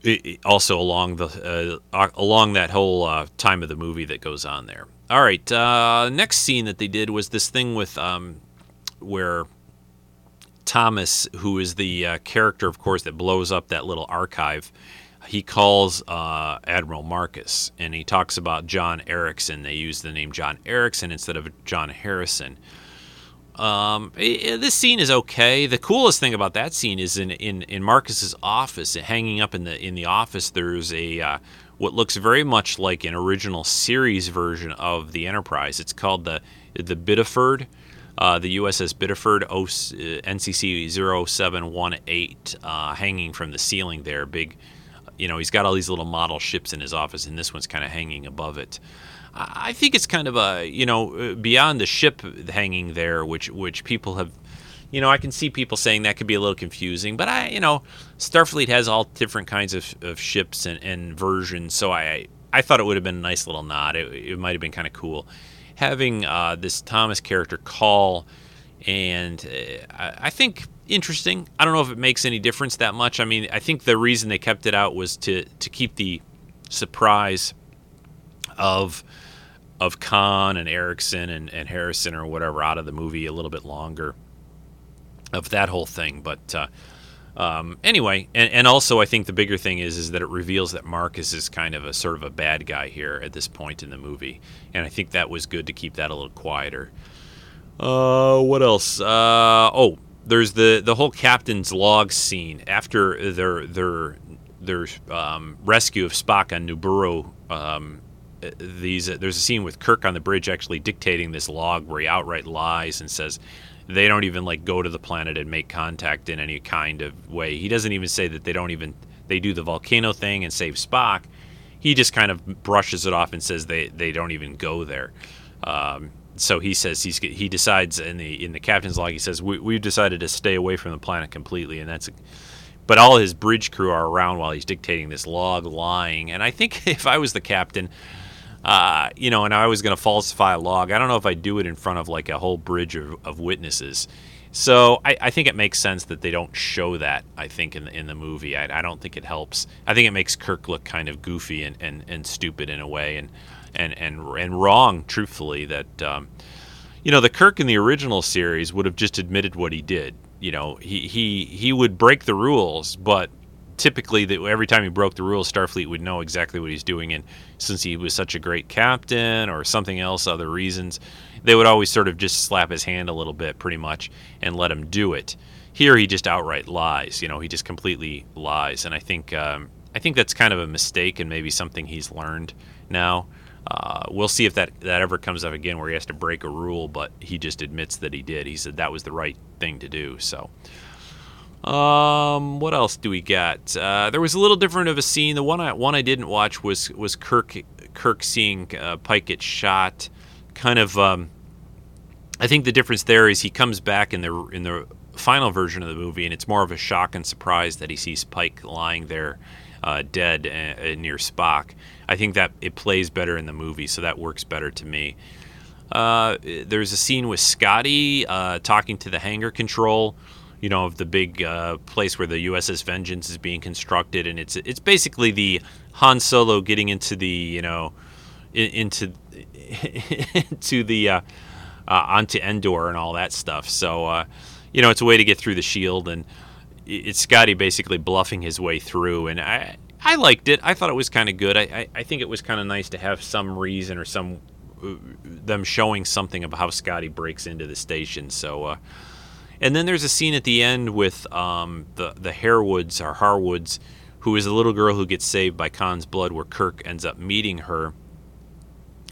it, it also along the uh, along that whole uh, time of the movie that goes on there. All right, uh, next scene that they did was this thing with um, where Thomas, who is the uh, character, of course, that blows up that little archive, he calls uh, Admiral Marcus and he talks about John Erickson. They use the name John Erickson instead of John Harrison. Um, it, this scene is okay. The coolest thing about that scene is in, in, in Marcus's office, hanging up in the in the office. There's a uh, what looks very much like an original series version of the Enterprise. It's called the the Bideford, uh, the USS Bideford o, uh, NCC 0718, uh, hanging from the ceiling there. Big, you know, he's got all these little model ships in his office, and this one's kind of hanging above it. I think it's kind of a you know uh, beyond the ship hanging there, which which people have, you know, I can see people saying that could be a little confusing, but I you know, Starfleet has all different kinds of, of ships and, and versions, so I I thought it would have been a nice little nod. It, it might have been kind of cool. having uh, this Thomas character call, and uh, I, I think interesting. I don't know if it makes any difference that much. I mean, I think the reason they kept it out was to to keep the surprise of of Khan and Erickson and, and Harrison or whatever out of the movie a little bit longer of that whole thing. But uh, um, anyway, and, and also I think the bigger thing is is that it reveals that Marcus is kind of a sort of a bad guy here at this point in the movie, and I think that was good to keep that a little quieter. Uh, what else? Uh, oh, there's the the whole captain's log scene after their their their um, rescue of Spock on Nibiru. Um, these uh, there's a scene with Kirk on the bridge actually dictating this log where he outright lies and says they don't even like go to the planet and make contact in any kind of way. He doesn't even say that they don't even they do the volcano thing and save Spock. He just kind of brushes it off and says they, they don't even go there. Um, so he says he's he decides in the in the captain's log he says we, we've decided to stay away from the planet completely and that's but all his bridge crew are around while he's dictating this log lying and I think [laughs] if I was the captain uh, you know, and I was going to falsify a log. I don't know if I do it in front of like a whole bridge of, of witnesses. So I, I, think it makes sense that they don't show that. I think in the, in the movie, I, I, don't think it helps. I think it makes Kirk look kind of goofy and, and, and stupid in a way, and and and and wrong. Truthfully, that um, you know the Kirk in the original series would have just admitted what he did. You know, he he he would break the rules, but typically every time he broke the rules, Starfleet would know exactly what he's doing. And since he was such a great captain or something else, other reasons, they would always sort of just slap his hand a little bit, pretty much, and let him do it. Here, he just outright lies. You know, he just completely lies, and I think um, I think that's kind of a mistake and maybe something he's learned now. Uh, we'll see if that, that ever comes up again where he has to break a rule, but he just admits that he did. He said that was the right thing to do. So, um, what else do we got? Uh, there was a little different of a scene. The one I one I didn't watch was was Kirk Kirk seeing uh, Pike get shot. Kind of, um, I think the difference there is he comes back in the in the final version of the movie, and it's more of a shock and surprise that he sees Pike lying there uh, dead uh, near Spock. I think that it plays better in the movie, so that works better to me. Uh, there's a scene with Scotty uh, talking to the hangar control you know, of the big uh, place where the USS Vengeance is being constructed, and it's it's basically the Han Solo getting into the you know into [laughs] into the uh, uh, onto Endor and all that stuff. So uh, you know, it's a way to get through the shield, and it's Scotty basically bluffing his way through, and I. I liked it. I thought it was kind of good. I, I, I think it was kind of nice to have some reason or some uh, them showing something of how Scotty breaks into the station. So uh, and then there's a scene at the end with um, the the Harewoods or Harwoods, who is a little girl who gets saved by Khan's blood, where Kirk ends up meeting her.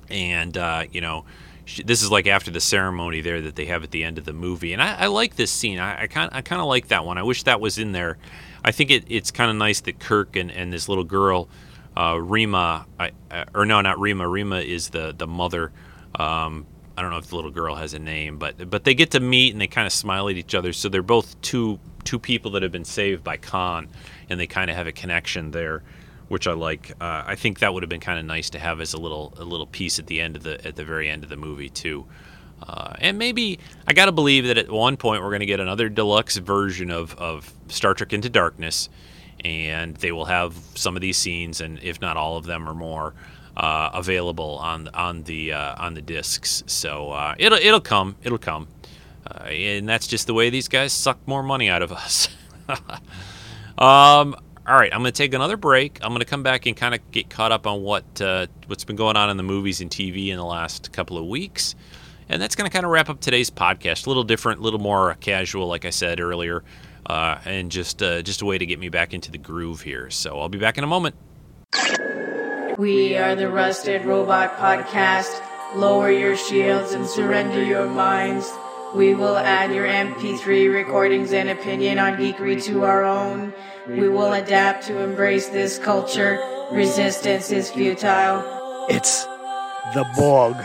And uh, you know, she, this is like after the ceremony there that they have at the end of the movie, and I, I like this scene. I, kind I kind of like that one. I wish that was in there. I think it, it's kind of nice that Kirk and, and this little girl, uh, Rima, I, or no, not Rima. Rima is the the mother. Um, I don't know if the little girl has a name, but but they get to meet and they kind of smile at each other. So they're both two two people that have been saved by Khan, and they kind of have a connection there, which I like. Uh, I think that would have been kind of nice to have as a little a little piece at the end of the at the very end of the movie too. Uh, and maybe I got to believe that at one point we're to get another deluxe version of, of Star Trek Into Darkness, and they will have some of these scenes, and if not all of them or more, uh, available on on the uh, on the discs. So uh, it'll it'll come, it'll come, uh, and that's just the way these guys suck more money out of us. [laughs] um, all right, I'm going to take another break. I'm going to come back and kind of get caught up on what uh, what's been going on in the movies and TV in the last couple of weeks. And that's going to kind of wrap up today's podcast. A little different, a little more casual, like I said earlier, uh, and just just a way to get me back into the groove here. So I'll be back in a moment. We are the Rusted Robot Podcast. Lower your shields and surrender your minds. We will add your MP3 recordings and opinion on geekery to our own. We will adapt to embrace this culture. Resistance is futile. It's the Borg.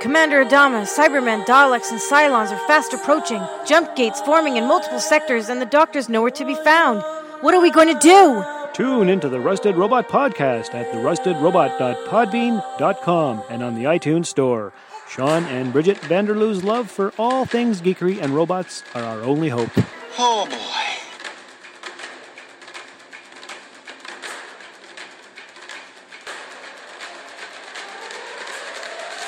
Commander Adama, Cybermen, Daleks, and Cylons are fast approaching. Jump gates forming in multiple sectors, and the doctor's nowhere to be found. What are we going to do? Tune into the Rusted Robot Podcast at therustedrobot.podbean.com and on the iTunes Store. Sean and Bridget Vanderloo's love for all things geekery and robots are our only hope. Oh boy.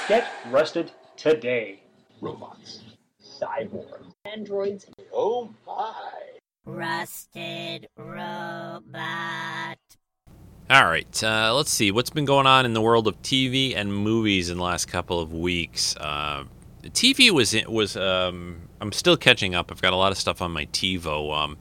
Get rusted today. Robots. Cyborg. Androids. Oh my. Rusted Robot. All right, uh, let's see what's been going on in the world of TV and movies in the last couple of weeks. Uh, TV was was um, I'm still catching up. I've got a lot of stuff on my TiVo. Um,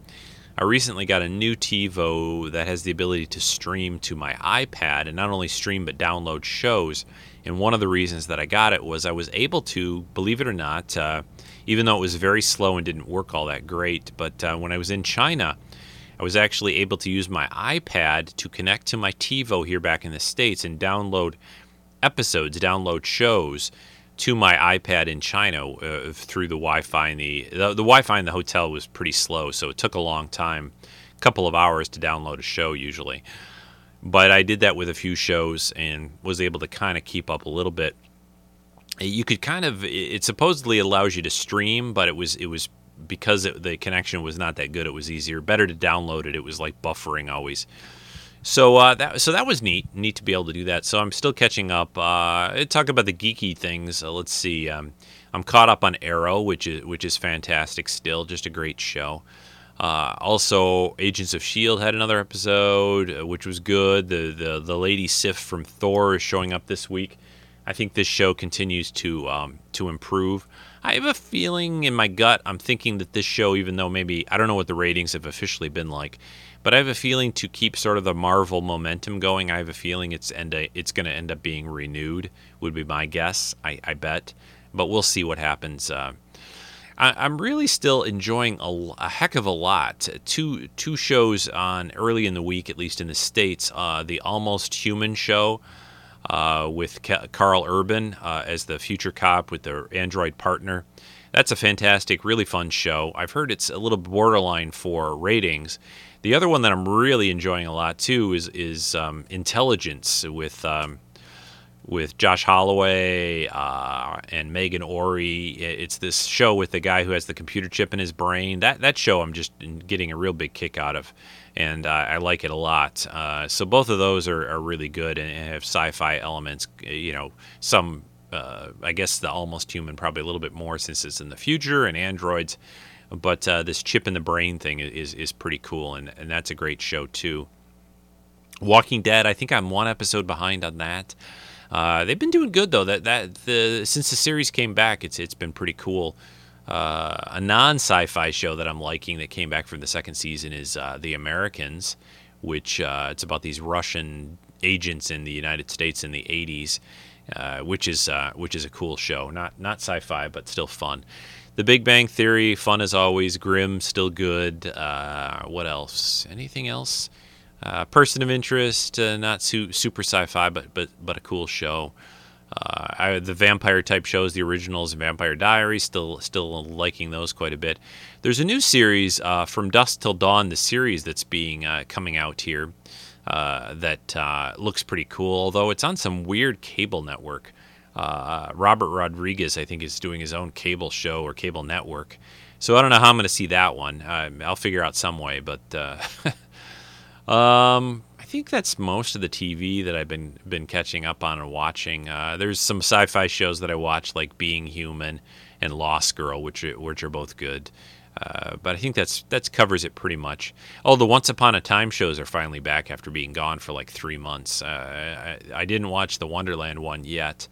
I recently got a new TiVo that has the ability to stream to my iPad, and not only stream but download shows. And one of the reasons that I got it was I was able to, believe it or not, uh, even though it was very slow and didn't work all that great, but uh, when I was in China, I was actually able to use my iPad to connect to my TiVo here back in the States and download episodes, download shows to my iPad in China uh, through the Wi-Fi. And the, the the Wi-Fi in the hotel was pretty slow, so it took a long time, a couple of hours to download a show usually. But I did that with a few shows and was able to kind of keep up a little bit. You could kind of it supposedly allows you to stream, but it was it was because it, the connection was not that good. It was easier, better to download it. It was like buffering always. So uh, that so that was neat, neat to be able to do that. So I'm still catching up. Uh, talk about the geeky things. Uh, let's see. Um, I'm caught up on Arrow, which is which is fantastic. Still, just a great show. Uh, also, Agents of Shield had another episode, uh, which was good. The the the lady Sif from Thor is showing up this week. I think this show continues to um, to improve. I have a feeling in my gut. I'm thinking that this show, even though maybe I don't know what the ratings have officially been like, but I have a feeling to keep sort of the Marvel momentum going. I have a feeling it's end it's going to end up being renewed. Would be my guess. I, I bet, but we'll see what happens. Uh, I, am really still enjoying a, a, heck of a lot. Two two shows on early in the week, at least in the states. Uh, the Almost Human show uh, with Karl Urban uh, as the future cop with their android partner. That's a fantastic, really fun show. I've heard it's a little borderline for ratings. The other one that I'm really enjoying a lot too is is um, Intelligence with um, with Josh Holloway uh, and Meghan Ory. It's this show with the guy who has the computer chip in his brain. That that show I'm just getting a real big kick out of and uh, I like it a lot. Uh, so both of those are, are really good and have sci-fi elements. You know, some uh, I guess the almost human probably a little bit more since it's in the future and androids. But uh, this chip in the brain thing is is pretty cool, and, and that's a great show too. Walking Dead, I think I'm one episode behind on that. Uh, they've been doing good though. That that the since the series came back, it's it's been pretty cool. Uh, a non sci fi show that I'm liking that came back from the second season is uh, The Americans, which uh, it's about these Russian agents in the United States in the 80s, uh, which is uh, which is a cool show. Not not sci fi, but still fun. The Big Bang Theory, fun as always. Grimm, still good. Uh, what else? Anything else? Person of Interest, not su- super sci-fi, but but but a cool show. Uh, I, the vampire type shows, the originals, Vampire Diaries, still still liking those quite a bit. There's a new series uh, from Dusk Till Dawn, the series that's being uh, coming out here uh, that uh, looks pretty cool. Although it's on some weird cable network. Uh, Robert Rodriguez, I think, is doing his own cable show or cable network. So I don't know how I'm going to see that one. I'll figure out some way, but. [laughs] um, think that's most of the TV that I've been been catching up on and watching. Uh, there's some sci-fi shows that I watch, like Being Human and Lost Girl, which are, which are both good. Uh, but I think that's that covers it pretty much. Oh, the Once Upon a Time shows are finally back after being gone for like three months. Uh, I, I, didn't watch the Wonderland one yet,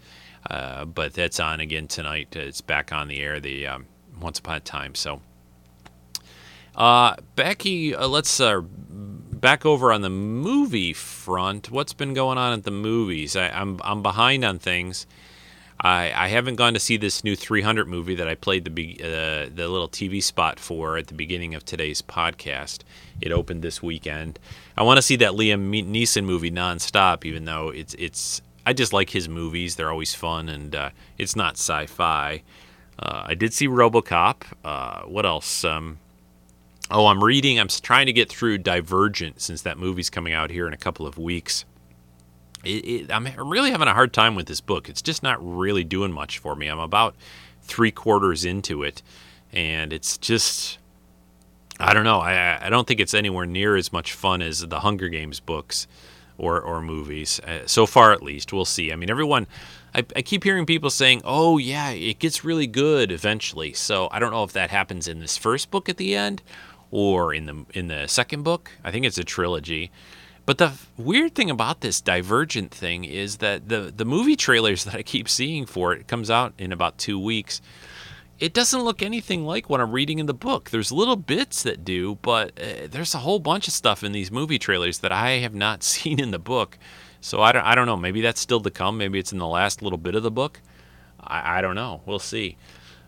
uh, but that's on again tonight. It's back on the air. The um, Once Upon a Time. So, uh, Becky, uh, let's back over on the movie front, what's been going on at the movies? I, am I'm, I'm behind on things. I, I haven't gone to see this new 300 movie that I played the uh, the little TV spot for at the beginning of today's podcast. It opened this weekend. I want to see that Liam Neeson movie nonstop, even though it's it's I just like his movies. They're always fun and uh, it's not sci-fi. Uh, I did see RoboCop. Uh, what else? Um, Oh, I'm reading. I'm trying to get through Divergent since that movie's coming out here in a couple of weeks. It, it, I'm, really having a hard time with this book. It's just not really doing much for me. I'm about three quarters into it, and it's just. I don't know. I, I don't think it's anywhere near as much fun as the Hunger Games books or, or movies. Uh, so far, at least. We'll see. I mean, everyone. I, I keep hearing people saying, oh, yeah, it gets really good eventually. So I don't know if that happens in this first book at the end or in the in the second book. I think it's a trilogy. But the weird thing about this Divergent thing is that the the movie trailers [laughs] that I keep seeing for it, it comes out in about two weeks. It doesn't look anything like what I'm reading in the book. There's little bits that do, but uh, there's a whole bunch of stuff in these movie trailers that I have not [laughs] seen in the book. So I don't, I don't know. Maybe that's still to come. Maybe it's in the last little bit of the book. I, I don't know. We'll see.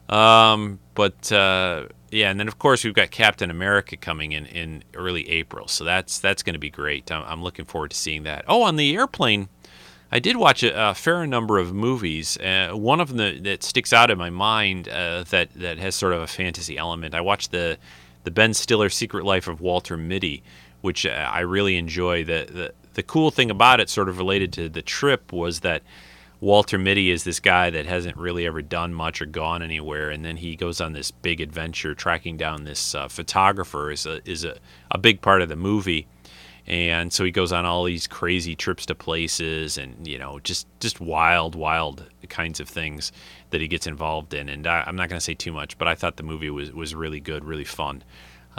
Um, but uh, yeah, and then of course we've got Captain America coming in in early April, so that's that's going to be great. I'm, I'm looking forward to seeing that. Oh, on the airplane, I did watch a, a fair number of movies. Uh, one of them that, sticks out in my mind uh, that that has sort of a fantasy element. I watched the the Ben Stiller Secret Life of Walter Mitty, which uh, I really enjoy. The, the the cool thing about it, sort of related to the trip, was that Walter Mitty is this guy that hasn't really ever done much or gone anywhere, and then he goes on this big adventure tracking down this uh, photographer. is a is a, a big part of the movie, and so he goes on all these crazy trips to places, and you know just just wild, wild kinds of things that he gets involved in. And I, I'm not going to say too much, but I thought the movie was was really good, really fun.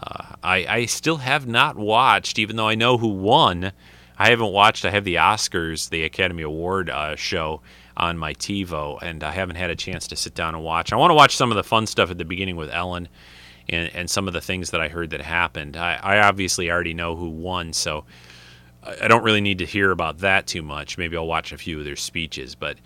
Uh, I, I still have not watched, even though I know who won. I haven't watched. I have the Oscars, the Academy Award uh, show on my TiVo, and I haven't had a chance to sit down and watch. I want to watch some of the fun stuff at the beginning with Ellen, and, and some of the things that I heard that happened. I, I obviously already know who won, so I don't really need to hear about that too much. Maybe I'll watch a few of their speeches, but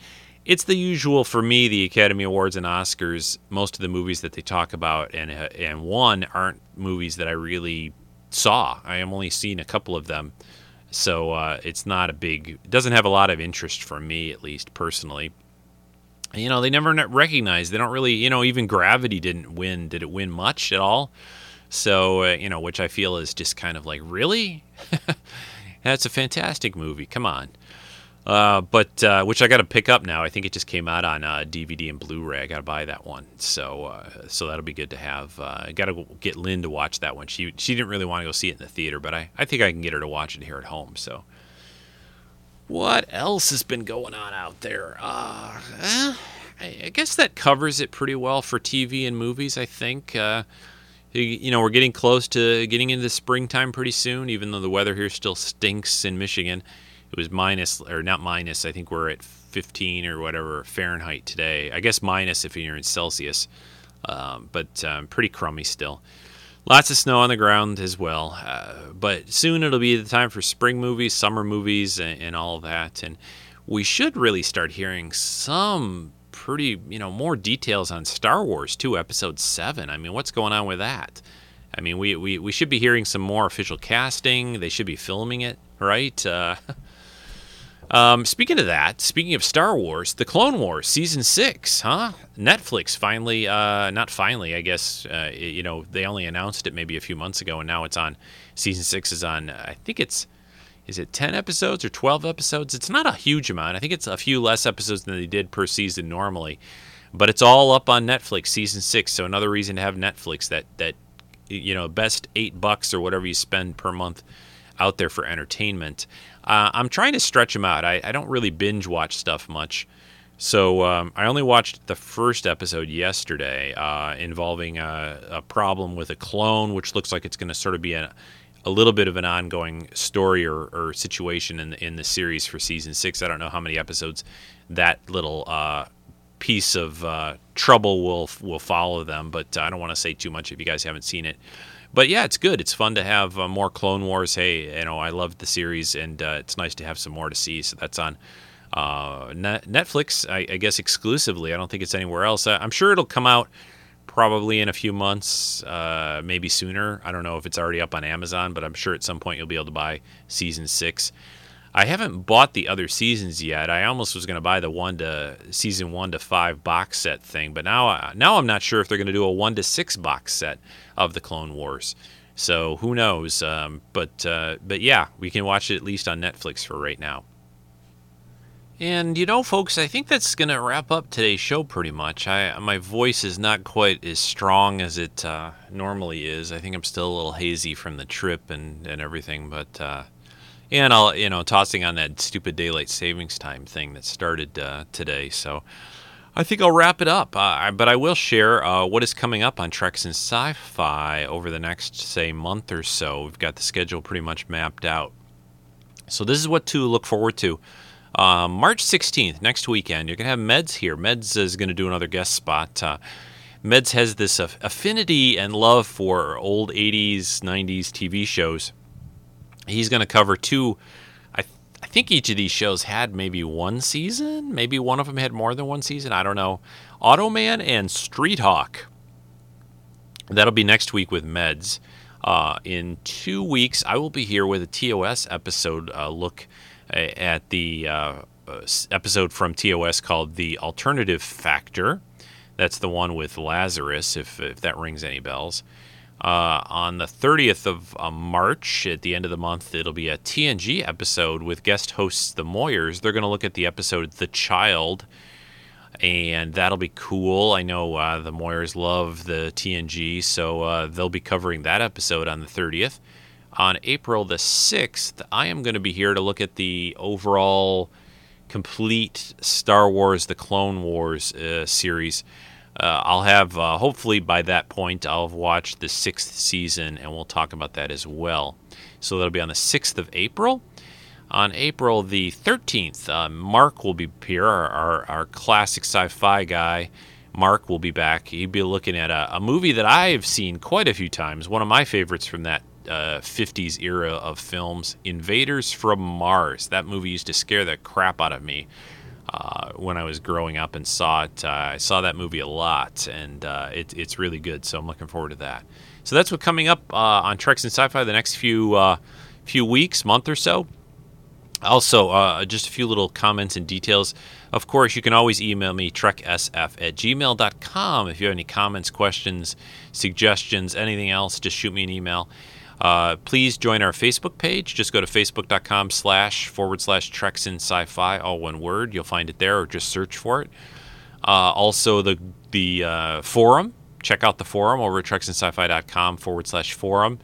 it's the usual for me. The Academy Awards and Oscars, most of the movies that they talk about and uh, and won aren't movies that I really saw. I am only seen a couple of them, so uh, it's not a big. Doesn't have a lot of interest for me, at least personally. You know, they never ne- recognize. They don't really. You know, even Gravity didn't win. Did it win much at all? So uh, you know, which I feel is just kind of like really. [laughs] That's a fantastic movie. Come on. Uh, but uh, which I got to pick up now. I think it just came out on uh, DVD and Blu-ray. I got to buy that one. So uh, so that'll be good to have. Uh, I got to get Lynn to watch that one. She she didn't really want to go see it in the theater, but I, I think I can get her to watch it here at home. So what else has been going on out there? Uh, eh, I, guess that covers it pretty well for TV and movies. I think. Uh, you know, we're getting close to getting into springtime pretty soon, even though the weather here still stinks in Michigan. It was minus, or not minus, I think we're at 15 or whatever Fahrenheit today. I guess minus if you're in Celsius, um, but um, pretty crummy still. Lots of snow on the ground as well. Uh, but soon it'll be the time for spring movies, summer movies, and, and all that. And we should really start hearing some pretty, you know, more details on Star Wars 2, Episode Seven. I mean, what's going on with that? I mean, we, we, we should be hearing some more official casting. They should be filming it, right? Uh, [laughs] um, speaking of that, speaking of Star Wars, the Clone Wars season six, huh? Netflix finally, uh, not finally, I guess. Uh, you know, they only announced it maybe a few months ago, and now it's on. Season six is on. I think it's is it 10 episodes or 12 episodes? It's not a huge amount. I think it's a few less episodes than they did per season normally. But it's all up on Netflix season 6. So another reason to have Netflix that that you know, best 8 bucks or whatever you spend per month out there for entertainment. Uh, I'm trying to stretch them out. I, I don't really binge watch stuff much. So um, I only watched the first episode yesterday, uh, involving a, a problem with a clone, which looks like it's going to sort of be a, a little bit of an ongoing story or, or situation in the, in the series for season six. I don't know how many episodes that little uh, piece of uh, trouble will will follow them, but I don't want to say too much if you guys haven't seen it. But yeah, it's good. It's fun to have uh, more Clone Wars. Hey, you know, I loved the series, and uh, it's nice to have some more to see. So that's on uh, Netflix, I, I guess exclusively. I don't think it's anywhere else. I, I'm sure it'll come out probably in a few months, uh, maybe sooner. I don't know if it's already up on Amazon, but I'm sure at some point you'll be able to buy season six. I haven't bought the other seasons yet. I almost was going to buy the one to season one to five box set thing, but now now I'm not sure if they're going to do a one to six box set of the Clone Wars. So who knows? Um, but uh, but yeah, we can watch it at least on Netflix for right now. And you know, folks, I think that's going to wrap up today's show pretty much. I my voice is not quite as strong as it uh, normally is. I think I'm still a little hazy from the trip and, and everything, but uh, and I'll you know tossing on that stupid daylight savings time thing that started uh, today. So I think I'll wrap it up. Uh, but I will share uh, what is coming up on Treks and Sci-Fi over the next say month or so. We've got the schedule pretty much mapped out. So this is what to look forward to. Uh, March 16th, next weekend, you're going to have Meds here. Meds is going to do another guest spot. Uh, Meds has this affinity and love for old 80s, 90s TV shows. He's going to cover two. I, th- I think each of these shows had maybe one season. Maybe one of them had more than one season. I don't know. Automan and Street Hawk. That'll be next week with Meds. Uh, in two weeks, I will be here with a TOS episode uh, look at the uh, uh episode from TOS called The Alternative Factor. That's the one with Lazarus, if, if that rings any bells. Uh, on the 30th of uh, March, at the end of the month, it'll be a TNG episode with guest hosts the Moyers. They're going to look at the episode The Child, and that'll be cool. I know uh, the Moyers love the TNG, so uh, they'll be covering that episode on the 30th on April the 6th, I am going to be here to look at the overall complete Star Wars The Clone Wars uh, series. Uh, I'll have, uh, hopefully by that point, I'll have watched the sixth season and we'll talk about that as well. So that'll be on the 6th of April. On April the 13th, uh, Mark will be here, our, our, our classic sci fi guy. Mark will be back. He'll be looking at a, a movie that I've seen quite a few times, one of my favorites from that uh, 50s era of films, Invaders from Mars. That movie used to scare the crap out of me uh, when I was growing up and saw it. Uh, I saw that movie a lot, and uh, it, it's really good. So I'm looking forward to that. So that's what's coming up uh, on Treks and Sci-Fi the next few uh, few weeks, month or so. Also, just a few little comments and details. Of course, you can always email me, treksf at gmail.com. If you have any comments, questions, suggestions, anything else, just shoot me an email. Uh, please join our Facebook page. Just go to facebook.com slash forward slash treks in sci-fi, all one word. You'll find it there or just search for it. Uh, also, the, the uh, forum. Check out the forum over at treksandsci-fi.com forward slash forum.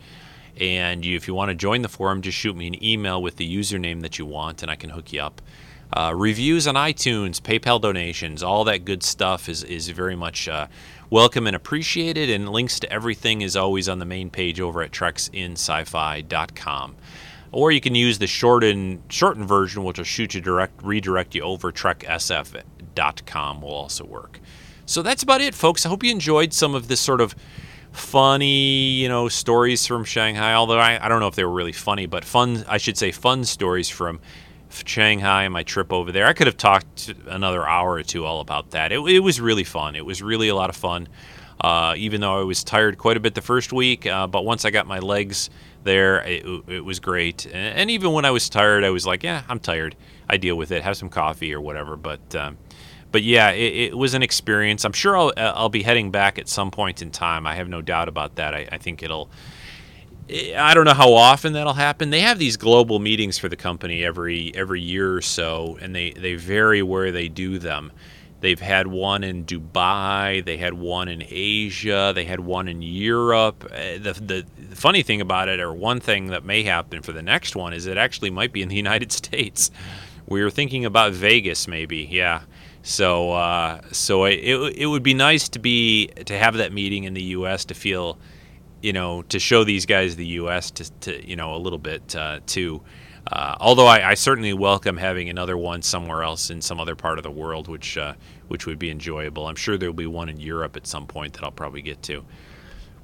And you, if you want to join the forum, just shoot me an email with the username that you want, and I can hook you up. Uh, reviews on iTunes, PayPal donations, all that good stuff is, is very much uh, welcome and appreciated. And links to everything is always on the main page over at treksinsci-fi.com. Or you can use the shortened shortened version, which will shoot you direct redirect you over treksf.com will also work. So that's about it, folks. I hope you enjoyed some of this sort of funny, you know, stories from Shanghai. Although I, I don't know if they were really funny, but fun, I should say, fun stories from Shanghai and my trip over there. I could have talked another hour or two all about that. It, it was really fun. It was really a lot of fun. Uh, even though I was tired quite a bit the first week, uh, but once I got my legs there, it, it was great. And, and, even when I was tired, I was like, "Yeah, I'm tired. I deal with it. Have some coffee or whatever." But um, but yeah, it, it, was an experience. I'm sure I'll I'll be heading back at some point in time. I have no doubt about that. I, I think it'll I don't know how often that'll happen. They have these global meetings for the company every every year or so, and they, they vary where they do them. They've had one in Dubai, they had one in Asia, they had one in Europe. Uh, the, the, the funny thing about it, or one thing that may happen for the next one, is it actually might be in the [laughs] United States. We were thinking about Vegas, maybe, yeah. So, uh, so it, it, it would be nice to be to have that meeting in the U.S. to feel you know, to show these guys the U.S. to, to you know, a little bit uh, too. Uh, although I, I, certainly welcome having another one somewhere else in some other part of the world, which uh, which would be enjoyable. I'm sure there'll be one in Europe at some point that I'll probably get to.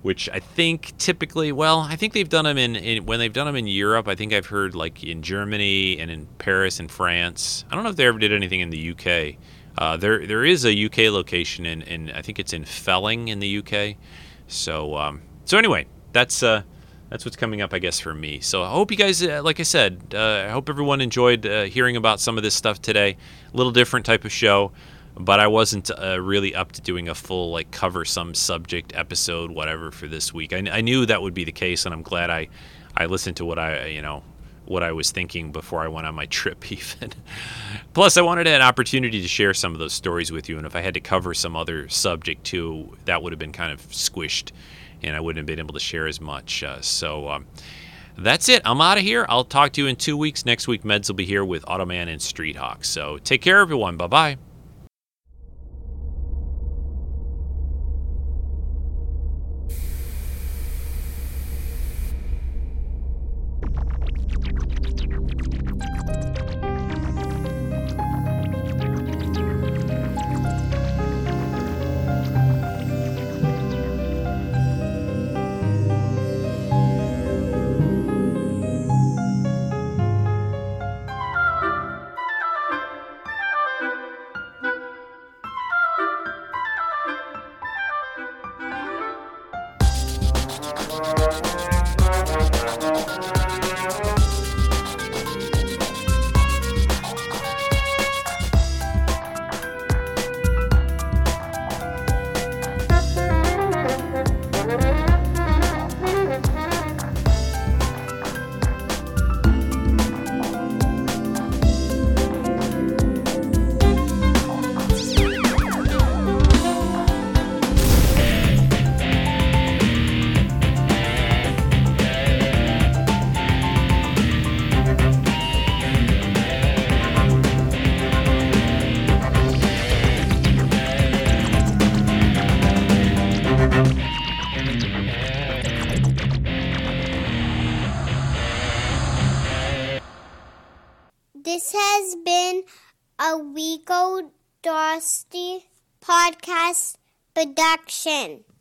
Which I think typically, well, I think they've done them in, in when they've done them in Europe. I think I've heard like in Germany and in Paris and France. I don't know if they ever did anything in the UK. Uh, there there is a UK location in, in I think it's in Felling in the UK. So um, so anyway, that's uh, that's what's coming up, I guess, for me. So I hope you guys, uh, like I said, uh, I hope everyone enjoyed uh, hearing about some of this stuff today. A little different type of show. but I wasn't uh, really up to doing a full like cover some subject episode, whatever, for this week. I, I knew that would be the case, and I'm glad I I listened to what I you know what I was thinking before I went on my [laughs] trip, even. Plus, I wanted an opportunity to share some of those stories with you, and if I had to cover some other subject too, that would have been kind of squished, and I wouldn't have been able to share as much. Uh, so. Um, that's it. I'm out of here. I'll talk to you in two weeks. Next week, Meds will be here with Automan and Street Hawk. So take care, everyone. Bye bye. 10.